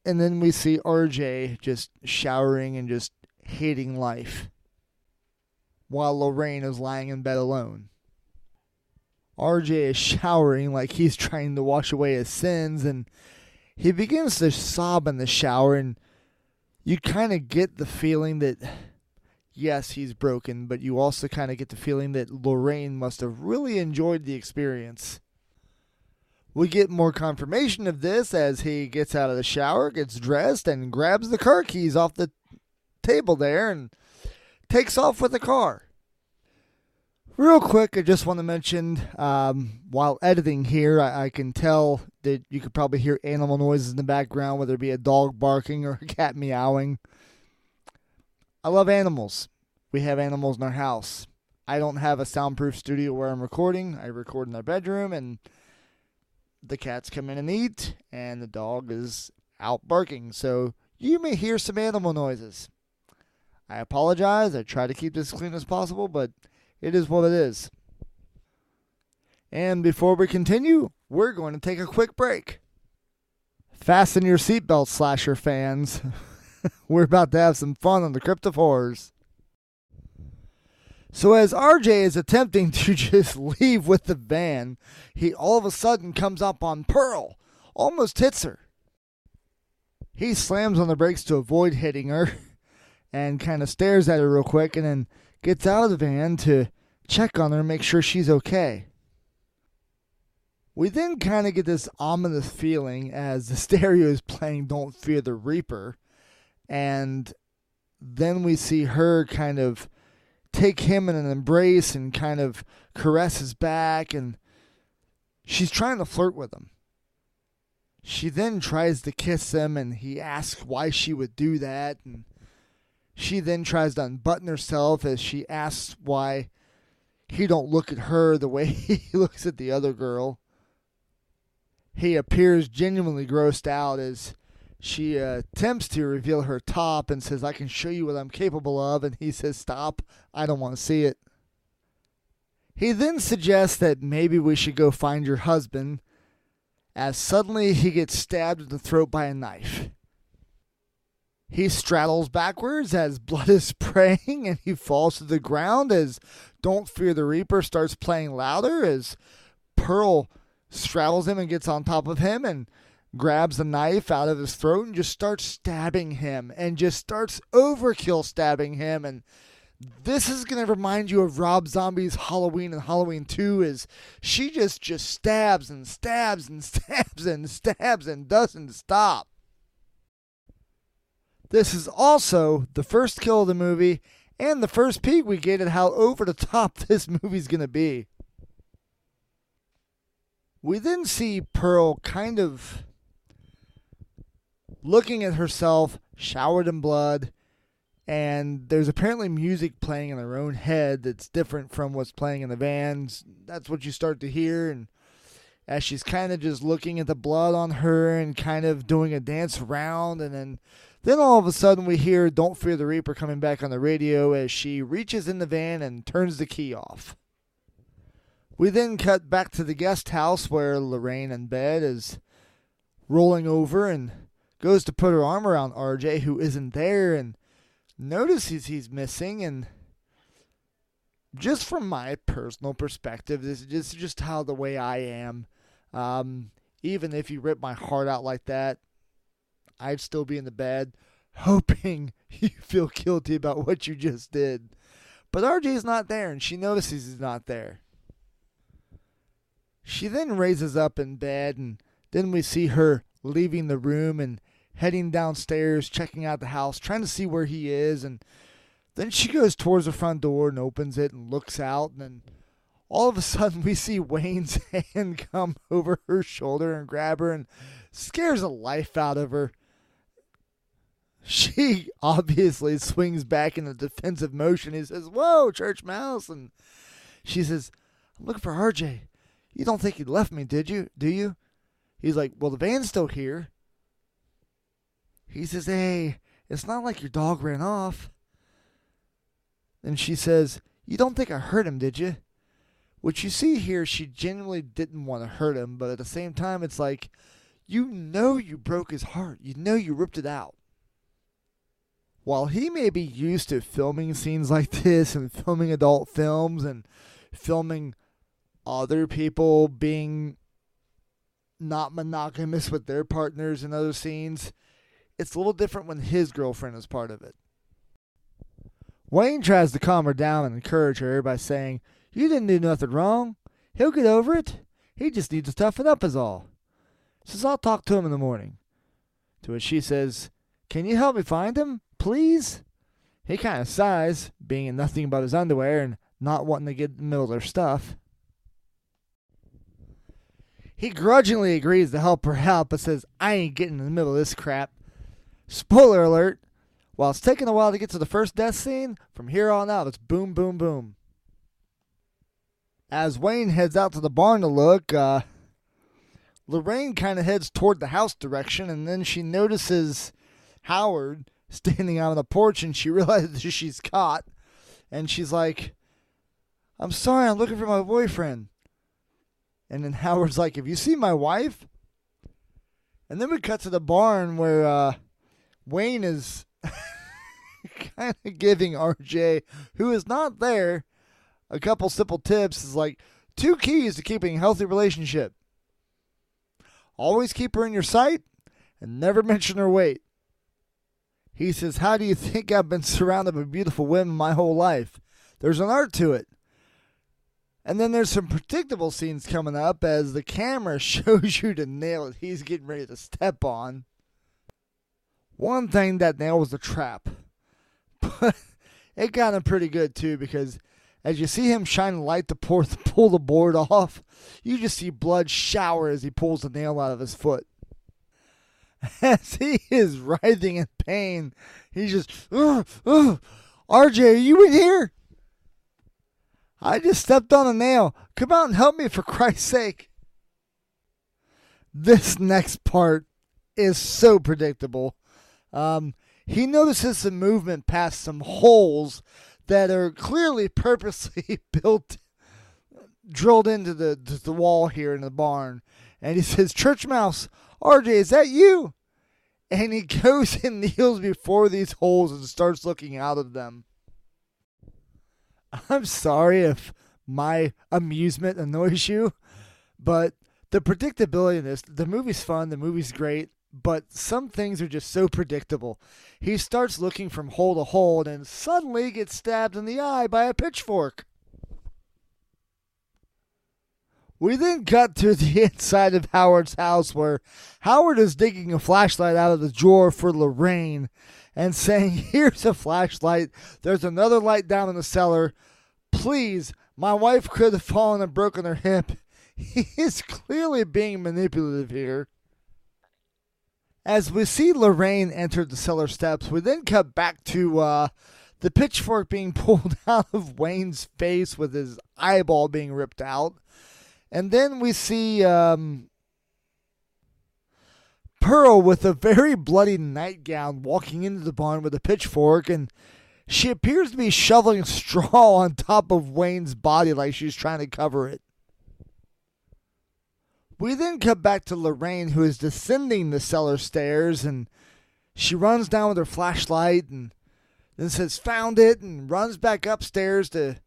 And then we see RJ just showering and just hating life while Lorraine is lying in bed alone. RJ is showering like he's trying to wash away his sins and he begins to sob in the shower, and you kind of get the feeling that, yes, he's broken, but you also kind of get the feeling that Lorraine must have really enjoyed the experience. We get more confirmation of this as he gets out of the shower, gets dressed, and grabs the car keys off the table there and takes off with the car. Real quick, I just want to mention um, while editing here, I, I, can tell that you could probably hear animal noises in the background, whether it be a dog barking or a cat meowing. I love animals. We have animals in our house. I don't have a soundproof studio where I'm recording. I record in our bedroom, and the cats come in and eat, and the dog is out barking. So you may hear some animal noises. I apologize. I try to keep this clean as possible, but it is what it is. And before we continue, we're going to take a quick break. Fasten your seatbelt, slasher fans. we're about to have some fun on the Crypt of Horrors. So as RJ is attempting to just leave with the van, he all of a sudden comes up on Pearl, almost hits her. He slams on the brakes to avoid hitting her and kind of stares at her real quick and then gets out of the van to check on her and make sure she's okay. We then kind of get this ominous feeling as the stereo is playing Don't Fear the Reaper. And then we see her kind of take him in an embrace and kind of caress his back. And she's trying to flirt with him. She then tries to kiss him, and he asks why she would do that. And she then tries to unbutton herself as she asks why he don't look at her the way he looks at the other girl. He appears genuinely grossed out as she uh, attempts to reveal her top and says, I can show you what I'm capable of. And he says, Stop. I don't want to see it. He then suggests that maybe we should go find your husband, as suddenly he gets stabbed in the throat by a knife. He straddles backwards as blood is spraying and he falls to the ground as Don't Fear the Reaper starts playing louder as Pearl straddles him and gets on top of him and grabs the knife out of his throat and just starts stabbing him and just starts overkill stabbing him and this is going to remind you of Rob Zombie's Halloween and Halloween 2 is she just just stabs and stabs and stabs and stabs and doesn't stop. This is also the first kill of the movie and the first peek we get at how over the top this movie's going to be. We then see Pearl kind of looking at herself, showered in blood, and there's apparently music playing in their own head that's different from what's playing in the vans. That's what you start to hear, and as she's kind of just looking at the blood on her and kind of doing a dance around, and then then all of a sudden we hear "Don't Fear the Reaper" coming back on the radio as she reaches in the van and turns the key off. We then cut back to the guest house where Lorraine in bed is rolling over and goes to put her arm around RJ, who isn't there, and notices he's missing. And just from my personal perspective, this is just how the way I am. Um, even if you rip my heart out like that, I'd still be in the bed hoping you feel guilty about what you just did. But RJ's not there, and she notices he's not there. She then raises up in bed, and then we see her leaving the room and heading downstairs, checking out the house, trying to see where he is. And then she goes towards the front door and opens it and looks out. And then all of a sudden, we see Wayne's hand come over her shoulder and grab her and scares the life out of her. She obviously swings back in a defensive motion. He says, Whoa, church mouse. And she says, I'm looking for RJ. You don't think he left me, did you? Do you? He's like, Well, the van's still here. He says, Hey, it's not like your dog ran off. And she says, You don't think I hurt him, did you? What you see here, she genuinely didn't want to hurt him, but at the same time, it's like, you know you broke his heart. You know you ripped it out. While he may be used to filming scenes like this and filming adult films and filming other people being not monogamous with their partners in other scenes. It's a little different when his girlfriend is part of it. Wayne tries to calm her down and encourage her by saying, You didn't do nothing wrong. He'll get over it. He just needs to toughen up, is all. Says, I'll talk to him in the morning. To which she says, Can you help me find him, please? He kind of sighs, being in nothing but his underwear and not wanting to get in the middle of their stuff. He grudgingly agrees to help her out, but says, I ain't getting in the middle of this crap. Spoiler alert, while it's taking a while to get to the first death scene, from here on out it's boom, boom, boom. As Wayne heads out to the barn to look, uh, Lorraine kind of heads toward the house direction, and then she notices Howard standing out on the porch, and she realizes she's caught. And she's like, I'm sorry, I'm looking for my boyfriend. And then Howard's like, Have you seen my wife? And then we cut to the barn where uh, Wayne is kind of giving RJ, who is not there, a couple simple tips. Is like two keys to keeping a healthy relationship. Always keep her in your sight and never mention her weight. He says, How do you think I've been surrounded by beautiful women my whole life? There's an art to it. And then there's some predictable scenes coming up as the camera shows you the nail that he's getting ready to step on. One thing that nail was the trap. But it got him pretty good too because as you see him shine light to pour, pull the board off, you just see blood shower as he pulls the nail out of his foot. As he is writhing in pain, he's just, ugh, ugh, RJ, are you in here? I just stepped on a nail. Come out and help me for Christ's sake. This next part is so predictable. Um, he notices some movement past some holes that are clearly purposely built, drilled into the, the wall here in the barn. And he says, Church Mouse, RJ, is that you? And he goes and kneels before these holes and starts looking out of them. I'm sorry if my amusement annoys you, but the predictability in this, the movie's fun, the movie's great, but some things are just so predictable. He starts looking from hole to hole and then suddenly gets stabbed in the eye by a pitchfork. We then cut to the inside of Howard's house where Howard is digging a flashlight out of the drawer for Lorraine and saying, Here's a flashlight. There's another light down in the cellar. Please, my wife could have fallen and broken her hip. He is clearly being manipulative here. As we see Lorraine enter the cellar steps, we then cut back to uh, the pitchfork being pulled out of Wayne's face with his eyeball being ripped out. And then we see um, Pearl with a very bloody nightgown walking into the barn with a pitchfork, and she appears to be shoveling straw on top of Wayne's body like she's trying to cover it. We then cut back to Lorraine, who is descending the cellar stairs, and she runs down with her flashlight and then says, Found it, and runs back upstairs to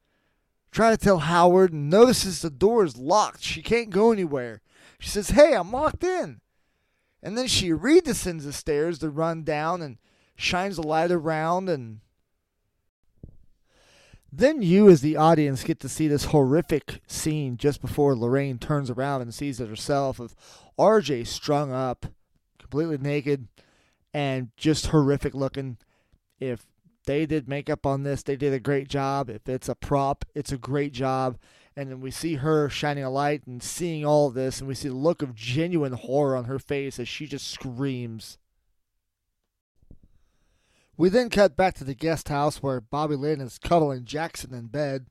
try to tell Howard and notices the door is locked. She can't go anywhere. She says, Hey, I'm locked in. And then she redescends the stairs to run down and shines the light around and then you, as the audience, get to see this horrific scene just before Lorraine turns around and sees it herself of RJ strung up, completely naked, and just horrific looking. If they did makeup on this, they did a great job. If it's a prop, it's a great job. And then we see her shining a light and seeing all this, and we see the look of genuine horror on her face as she just screams. We then cut back to the guest house where Bobby Lynn is cuddling Jackson in bed.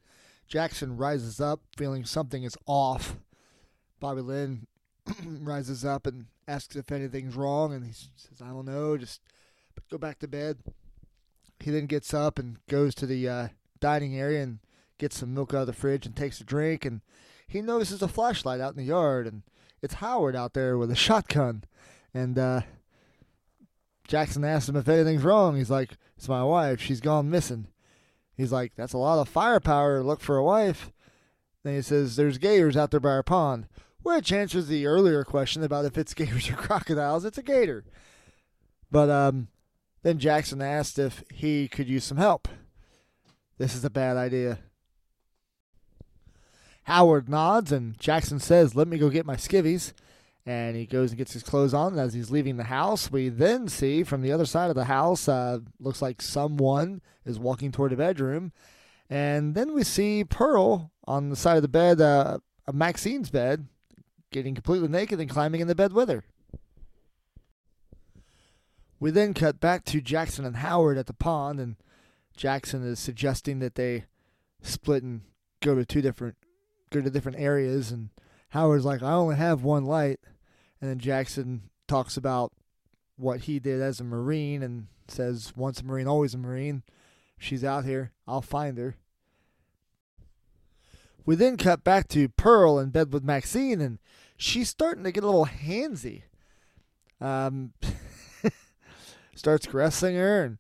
Jackson rises up, feeling something is off. Bobby Lynn rises up and asks if anything's wrong, and he says, I don't know, just go back to bed. He then gets up and goes to the uh, dining area and gets some milk out of the fridge and takes a drink, and he notices a flashlight out in the yard, and it's Howard out there with a shotgun. And uh, Jackson asks him if anything's wrong. He's like, It's my wife. She's gone missing. He's like, That's a lot of firepower to look for a wife. Then he says, There's gators out there by our pond, which answers the earlier question about if it's gators or crocodiles. It's a gator. But um, then Jackson asked if he could use some help. This is a bad idea. Howard nods, and Jackson says, Let me go get my skivvies and he goes and gets his clothes on. As he's leaving the house, we then see from the other side of the house, uh, looks like someone is walking toward a bedroom, and then we see Pearl on the side of the bed, uh, Maxine's bed, getting completely naked and climbing in the bed with her. We then cut back to Jackson and Howard at the pond, and Jackson is suggesting that they split and go to two different go to different areas and Howard's like, I only have one light. And then Jackson talks about what he did as a Marine and says, once a Marine, always a Marine. She's out here. I'll find her. We then cut back to Pearl in bed with Maxine, and she's starting to get a little handsy. Um, starts caressing her and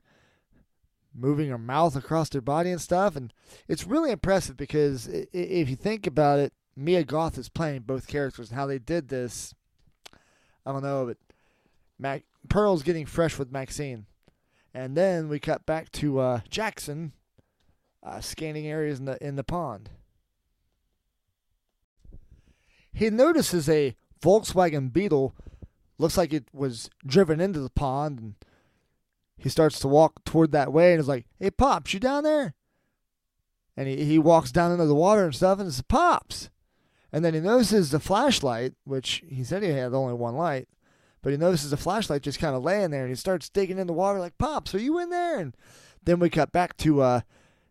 moving her mouth across her body and stuff. And it's really impressive because if you think about it, Mia Goth is playing both characters and how they did this I don't know, but Mac Pearl's getting fresh with Maxine, and then we cut back to uh, Jackson uh, scanning areas in the in the pond. He notices a Volkswagen Beetle, looks like it was driven into the pond, and he starts to walk toward that way, and is like, "Hey, pops, you down there?" And he he walks down into the water and stuff, and it's pops. And then he notices the flashlight, which he said he had only one light, but he notices the flashlight just kind of laying there, and he starts digging in the water like, "Pops, are you in there?" And then we cut back to uh,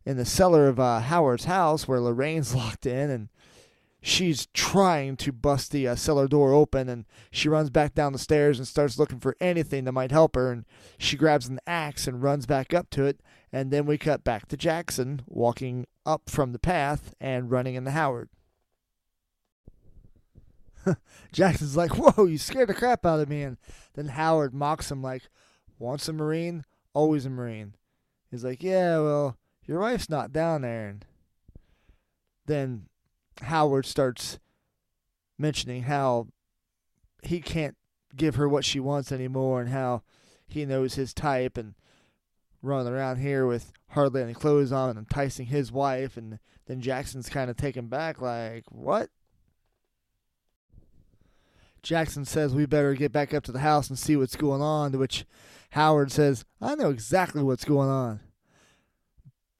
in the cellar of uh, Howard's house where Lorraine's locked in, and she's trying to bust the uh, cellar door open, and she runs back down the stairs and starts looking for anything that might help her, and she grabs an axe and runs back up to it, and then we cut back to Jackson walking up from the path and running in the Howard. Jackson's like, whoa, you scared the crap out of me. And then Howard mocks him like, once a Marine, always a Marine. He's like, yeah, well, your wife's not down there. And then Howard starts mentioning how he can't give her what she wants anymore and how he knows his type and running around here with hardly any clothes on and enticing his wife. And then Jackson's kind of taken back, like, what? Jackson says we better get back up to the house and see what's going on, to which Howard says, I know exactly what's going on.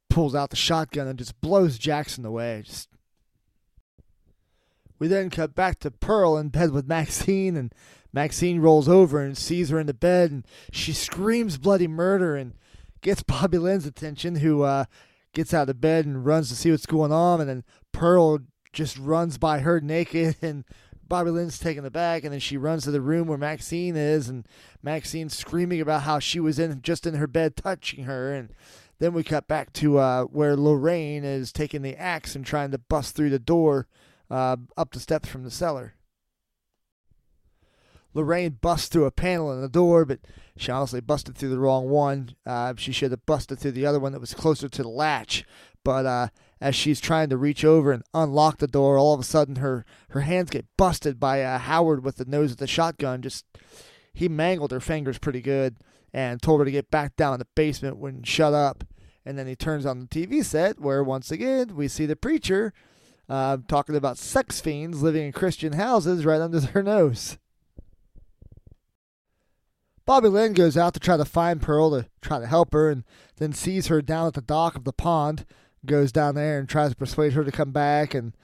Pulls out the shotgun and just blows Jackson away. Just We then cut back to Pearl in bed with Maxine, and Maxine rolls over and sees her in the bed, and she screams bloody murder and gets Bobby Lynn's attention, who uh, gets out of bed and runs to see what's going on, and then Pearl just runs by her naked, and Bobby Lynn's taken aback, and then she runs to the room where Maxine is, and Maxine's screaming about how she was in just in her bed touching her, and then we cut back to uh, where Lorraine is taking the axe and trying to bust through the door uh, up the steps from the cellar. Lorraine busts through a panel in the door, but she honestly busted through the wrong one. Uh, she should have busted through the other one that was closer to the latch. But uh, as she's trying to reach over and unlock the door, all of a sudden her, her hands get busted by uh, Howard with the nose of the shotgun. Just he mangled her fingers pretty good and told her to get back down in the basement when shut up. And then he turns on the TV set where once again we see the preacher uh, talking about sex fiends living in Christian houses right under their nose. Bobby Lynn goes out to try to find Pearl to try to help her and then sees her down at the dock of the pond, goes down there and tries to persuade her to come back and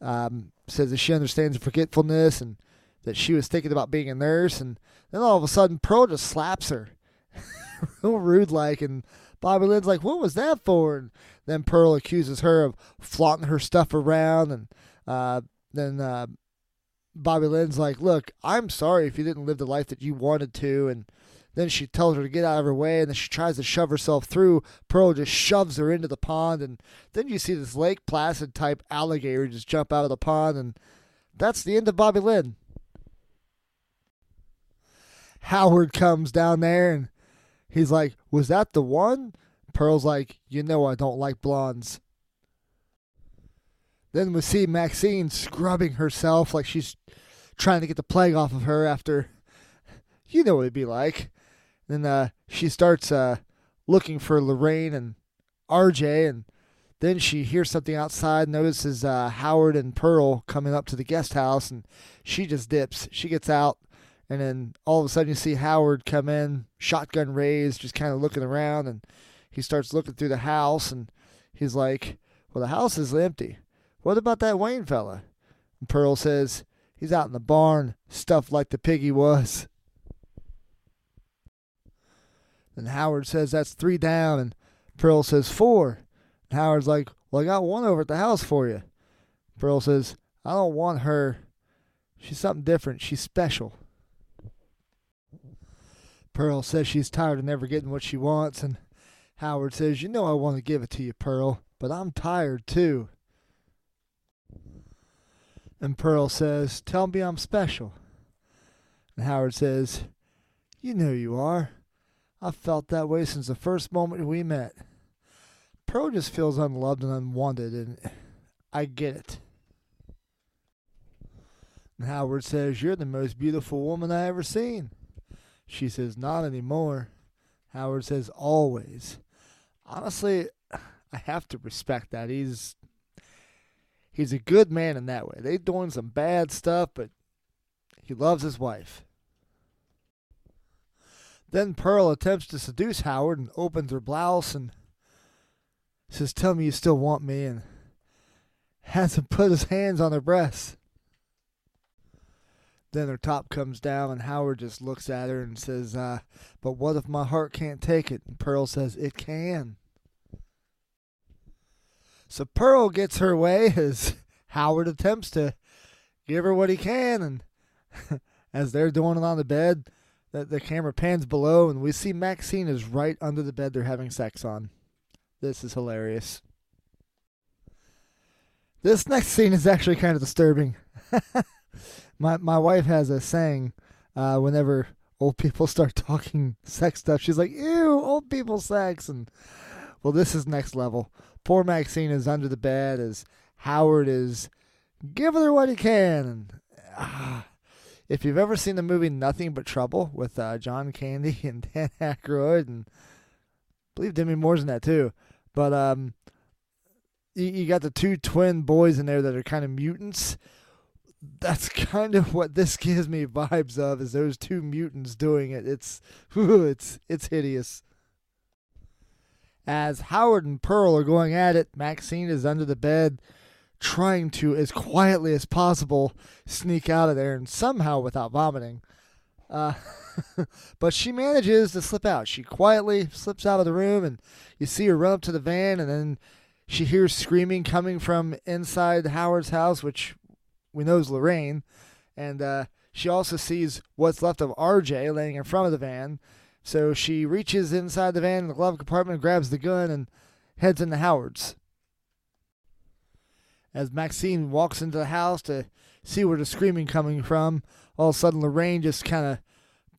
um, says that she understands forgetfulness and that she was thinking about being a nurse. And then all of a sudden, Pearl just slaps her. Real rude like. And Bobby Lynn's like, What was that for? And then Pearl accuses her of flaunting her stuff around. And uh, then uh, Bobby Lynn's like, Look, I'm sorry if you didn't live the life that you wanted to. And then she tells her to get out of her way, and then she tries to shove herself through. Pearl just shoves her into the pond, and then you see this Lake Placid type alligator just jump out of the pond, and that's the end of Bobby Lynn. Howard comes down there, and he's like, Was that the one? Pearl's like, You know, I don't like blondes. Then we see Maxine scrubbing herself like she's trying to get the plague off of her after, you know what it'd be like. Then uh, she starts uh, looking for Lorraine and RJ, and then she hears something outside, notices uh, Howard and Pearl coming up to the guest house, and she just dips. She gets out, and then all of a sudden you see Howard come in, shotgun raised, just kind of looking around, and he starts looking through the house, and he's like, Well, the house is empty. What about that Wayne fella? And Pearl says, He's out in the barn, stuffed like the pig he was. Then Howard says that's three down, and Pearl says four. And Howard's like, Well, I got one over at the house for you. Pearl says, I don't want her. She's something different. She's special. Pearl says she's tired of never getting what she wants, and Howard says, You know I want to give it to you, Pearl, but I'm tired too. And Pearl says, Tell me I'm special. And Howard says, You know you are. I've felt that way since the first moment we met. Pearl just feels unloved and unwanted, and I get it. And Howard says, You're the most beautiful woman I ever seen. She says, Not anymore. Howard says, Always. Honestly, I have to respect that. He's he's a good man in that way. They're doing some bad stuff, but he loves his wife. Then Pearl attempts to seduce Howard and opens her blouse and says, Tell me you still want me, and has him put his hands on her breasts. Then her top comes down, and Howard just looks at her and says, uh, But what if my heart can't take it? And Pearl says, It can. So Pearl gets her way as Howard attempts to give her what he can, and as they're doing it on the bed, the, the camera pans below, and we see Maxine is right under the bed they're having sex on. This is hilarious. This next scene is actually kind of disturbing. my my wife has a saying uh, whenever old people start talking sex stuff, she's like, "Ew, old people sex." And well, this is next level. Poor Maxine is under the bed as Howard is giving her what he can. And ah, if you've ever seen the movie Nothing But Trouble with uh, John Candy and Dan Aykroyd, and I believe Demi Moore's in that too, but um, you, you got the two twin boys in there that are kind of mutants. That's kind of what this gives me vibes of is those two mutants doing it. It's it's it's hideous. As Howard and Pearl are going at it, Maxine is under the bed trying to, as quietly as possible, sneak out of there and somehow without vomiting. Uh, but she manages to slip out. She quietly slips out of the room, and you see her run up to the van, and then she hears screaming coming from inside Howard's house, which we know is Lorraine. And uh, she also sees what's left of RJ laying in front of the van. So she reaches inside the van in the glove compartment, grabs the gun, and heads into Howard's. As Maxine walks into the house to see where the screaming coming from, all of a sudden Lorraine just kind of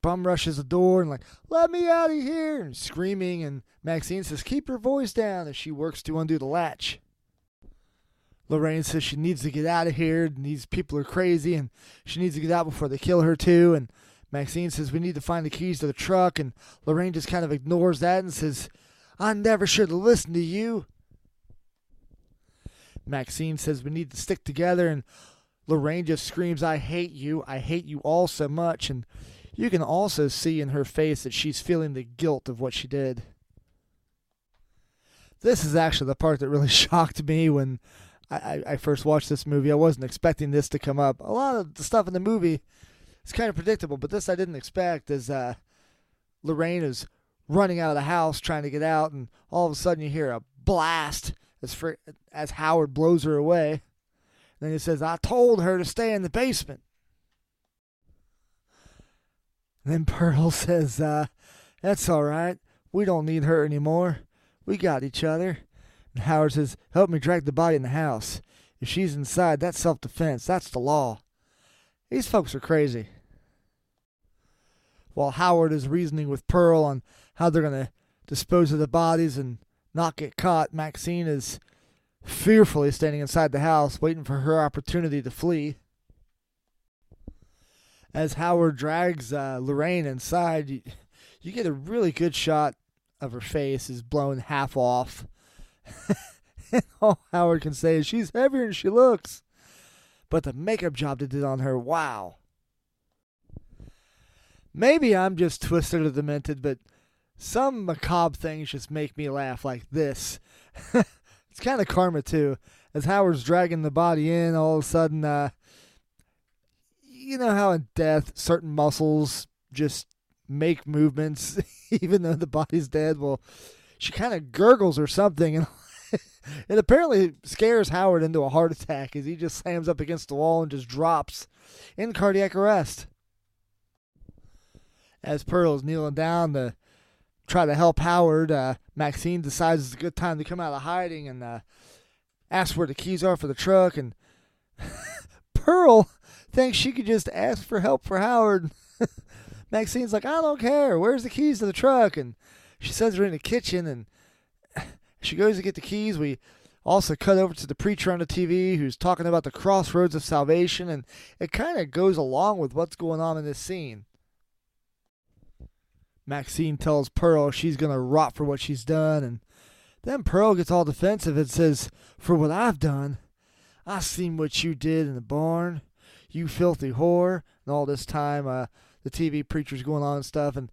bum rushes the door and like, let me out of here, and screaming. And Maxine says, keep your voice down as she works to undo the latch. Lorraine says she needs to get out of here, and these people are crazy, and she needs to get out before they kill her too. And Maxine says we need to find the keys to the truck, and Lorraine just kind of ignores that and says, I never should have listened to you. Maxine says we need to stick together, and Lorraine just screams, I hate you. I hate you all so much. And you can also see in her face that she's feeling the guilt of what she did. This is actually the part that really shocked me when I, I, first watched this movie. I wasn't expecting this to come up. A lot of the stuff in the movie is kind of predictable, but this I didn't expect. is uh, Lorraine is running out of the house trying to get out, and all of a sudden you hear a blast as for, as Howard blows her away. Then he says, "I told her to stay in the basement." And then Pearl says, uh, "That's all right. We don't need her anymore. We got each other." And Howard says, Help me drag the body in the house. If she's inside, that's self defense. That's the law. These folks are crazy. While Howard is reasoning with Pearl on how they're going to dispose of the bodies and not get caught, Maxine is fearfully standing inside the house, waiting for her opportunity to flee. As Howard drags uh, Lorraine inside, you, you get a really good shot of her face is blown half off all Howard can say is she's heavier than she looks. But the makeup job they did on her, wow. Maybe I'm just twisted or demented, but some macabre things just make me laugh like this. it's kind of karma, too. As Howard's dragging the body in, all of a sudden, uh, you know how in death certain muscles just make movements even though the body's dead? Well, she kind of gurgles or something, and it apparently scares Howard into a heart attack as he just slams up against the wall and just drops in cardiac arrest. As Pearl is kneeling down to try to help Howard, uh, Maxine decides it's a good time to come out of hiding and uh, asks where the keys are for the truck. And Pearl thinks she could just ask for help for Howard. Maxine's like, I don't care. Where's the keys to the truck? And she says they're in the kitchen and she goes to get the keys. We also cut over to the preacher on the TV who's talking about the crossroads of salvation, and it kind of goes along with what's going on in this scene. Maxine tells Pearl she's going to rot for what she's done, and then Pearl gets all defensive and says, For what I've done, I seen what you did in the barn, you filthy whore. And all this time, uh, the TV preacher's going on and stuff, and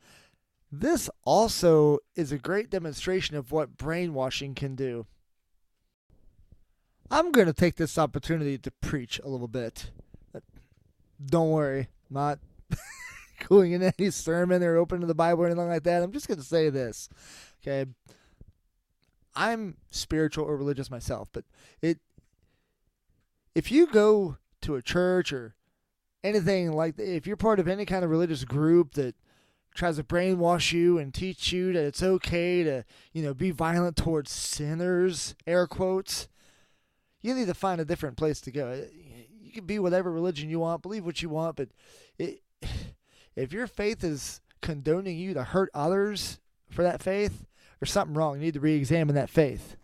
this also is a great demonstration of what brainwashing can do. I'm going to take this opportunity to preach a little bit. Don't worry, not going in any sermon or opening the Bible or anything like that. I'm just going to say this. Okay. I'm spiritual or religious myself, but it if you go to a church or anything like that, if you're part of any kind of religious group that tries to brainwash you and teach you that it's okay to, you know, be violent towards sinners, air quotes, you need to find a different place to go. You can be whatever religion you want, believe what you want, but it, if your faith is condoning you to hurt others for that faith, there's something wrong. You need to re examine that faith.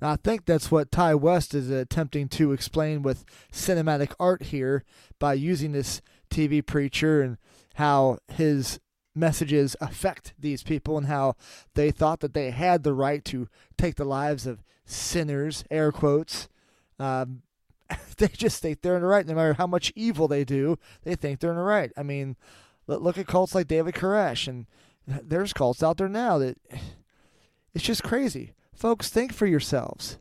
Now, I think that's what Ti West is attempting to explain with cinematic art here by using this TV preacher and how his messages affect these people and how they thought that they had the right to take the lives of sinners, air quotes. Um, they just think they're in the right. No matter how much evil they do, they think they're in the right. I mean, look at cults like David Koresh, and there's cults out there now that it's just crazy. Folks, think for yourselves.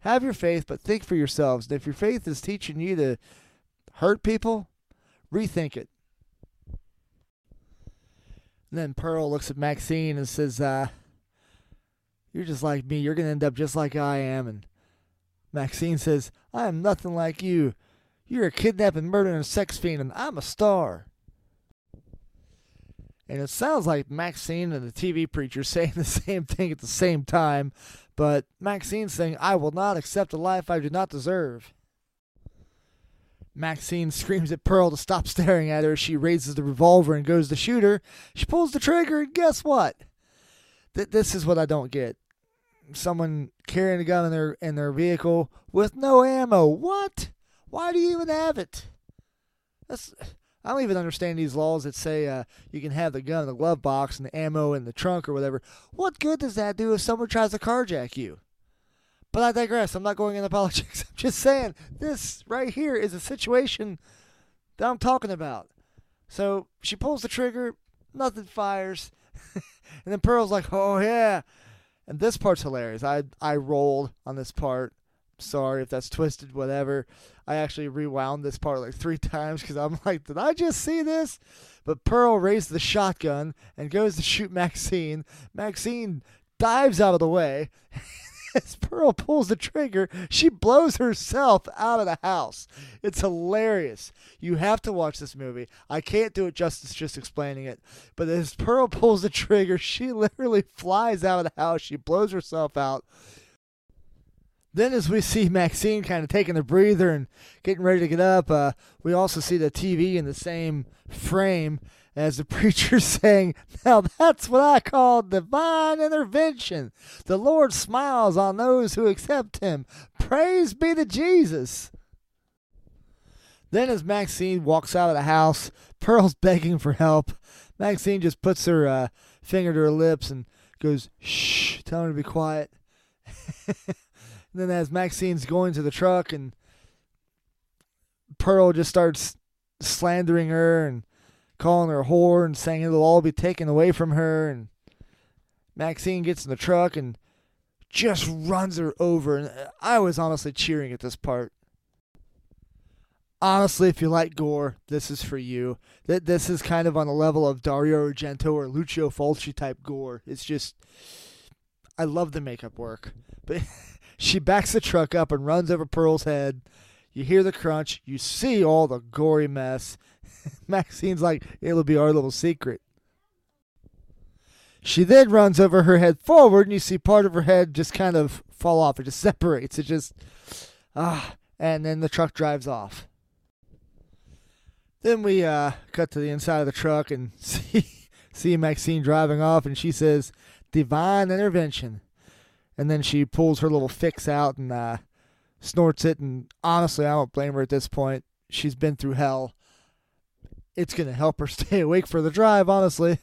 have your faith, but think for yourselves. And if your faith is teaching you to hurt people, rethink it. And then Pearl looks at Maxine and says, uh, You're just like me. You're going to end up just like I am. And Maxine says, I am nothing like you. You're a kidnapping, murdering, sex fiend, and I'm a star. And it sounds like Maxine and the TV preacher saying the same thing at the same time, but Maxine's saying, I will not accept a life I do not deserve. Maxine screams at Pearl to stop staring at her. She raises the revolver and goes to shoot her. She pulls the trigger, and guess what? Th- this is what I don't get. Someone carrying a gun in their in their vehicle with no ammo. What? Why do you even have it? That's I don't even understand these laws that say uh, you can have the gun in the glove box and the ammo in the trunk or whatever. What good does that do if someone tries to carjack you? But I digress. I'm not going into politics. I'm just saying this right here is a situation that I'm talking about. So she pulls the trigger, nothing fires, and then Pearl's like, "Oh yeah," and this part's hilarious. I I rolled on this part. Sorry if that's twisted, whatever. I actually rewound this part like three times because I'm like, did I just see this? But Pearl raised the shotgun and goes to shoot Maxine. Maxine dives out of the way. As Pearl pulls the trigger, she blows herself out of the house. It's hilarious. You have to watch this movie. I can't do it justice just explaining it. But as Pearl pulls the trigger, she literally flies out of the house. She blows herself out. Then, as we see Maxine kind of taking a breather and getting ready to get up, uh, we also see the TV in the same frame as the preacher saying, Now that's what I call divine intervention. The Lord smiles on those who accept Him. Praise be to Jesus. Then, as Maxine walks out of the house, Pearl's begging for help. Maxine just puts her uh, finger to her lips and goes, Shh, tell her to be quiet. Then as Maxine's going to the truck and Pearl just starts slandering her and calling her a whore and saying it'll all be taken away from her and Maxine gets in the truck and just runs her over and I was honestly cheering at this part. Honestly, if you like gore, this is for you. That this is kind of on the level of Dario Argento or Lucio Fulci type gore. It's just I love the makeup work. But She backs the truck up and runs over Pearl's head. You hear the crunch. You see all the gory mess. Maxine's like, it'll be our little secret. She then runs over her head forward, and you see part of her head just kind of fall off. It just separates. It just, ah, and then the truck drives off. Then we uh, cut to the inside of the truck and see see Maxine driving off, and she says, "Divine intervention." and then she pulls her little fix out and uh, snorts it. And honestly, I don't blame her at this point. She's been through hell. It's going to help her stay awake for the drive, honestly.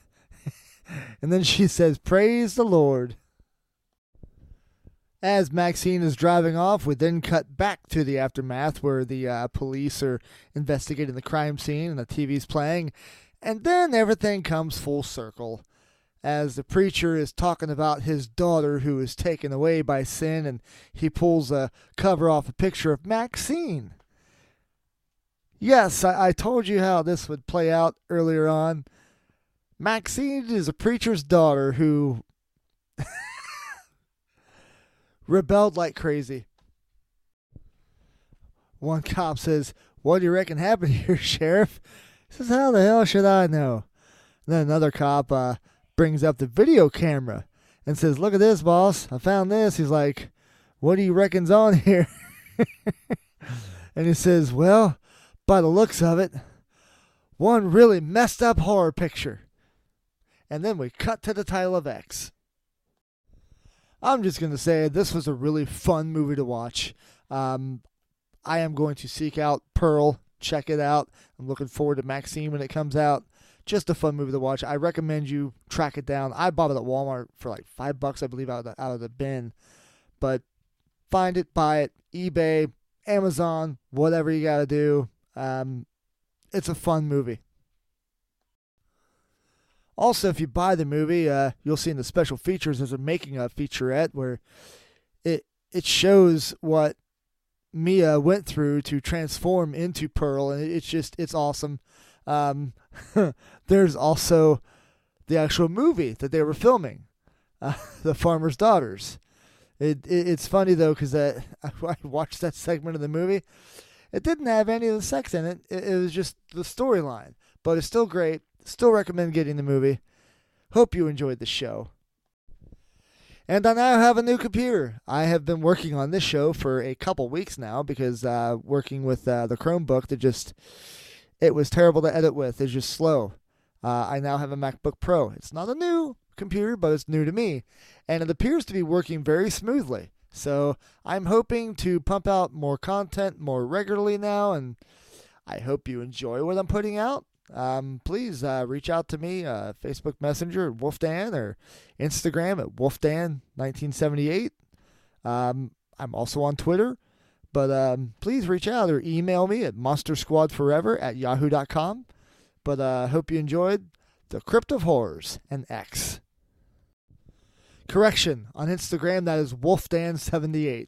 and then she says, Praise the Lord. As Maxine is driving off, we then cut back to the aftermath where the uh, police are investigating the crime scene and the TV's playing. And then everything comes full circle as the preacher is talking about his daughter who is taken away by sin, and he pulls a cover off a picture of Maxine. Yes, I, I told you how this would play out earlier on. Maxine is a preacher's daughter who rebelled like crazy. One cop says, What do you reckon happened here, Sheriff? He says, How the hell should I know? And then another cop, uh, brings up the video camera and says, Look at this, boss. I found this. He's like, What do you reckon's on here? and he says, Well, by the looks of it, one really messed up horror picture. And then we cut to the title of X. I'm just going to say this was a really fun movie to watch. Um, I am going to seek out Pearl, check it out. I'm looking forward to Maxine when it comes out just a fun movie to watch. I recommend you track it down. I bought it at Walmart for like five bucks, I believe, out of the, out of the bin. But find it, buy it, eBay, Amazon, whatever you got to do. Um, it's a fun movie. Also, if you buy the movie, uh, you'll see in the special features there's a making of featurette where it it shows what Mia went through to transform into Pearl, and it's just it's awesome. Um, there's also the actual movie that they were filming, uh, The Farmer's Daughters. It, it it's funny though because I, I watched that segment of the movie. It didn't have any of the sex in it. It, it was just the storyline, but it's still great. Still recommend getting the movie. Hope you enjoyed the show. And I now have a new computer. I have been working on this show for a couple weeks now because uh, working with uh, the Chromebook, that just it was terrible to edit with. It's just slow. Uh, I now have a MacBook Pro. It's not a new computer, but it's new to me, and it appears to be working very smoothly. So I'm hoping to pump out more content more regularly now, and I hope you enjoy what I'm putting out um, please uh, reach out to me, uh, Facebook Messenger at Wolfdan or Instagram at Wolfdan1978. Um, I'm also on Twitter, but um, please reach out or email me at monstersquadforever at yahoo.com. But I uh, hope you enjoyed The Crypt of Horrors and X. Correction, on Instagram that is Wolfdan78.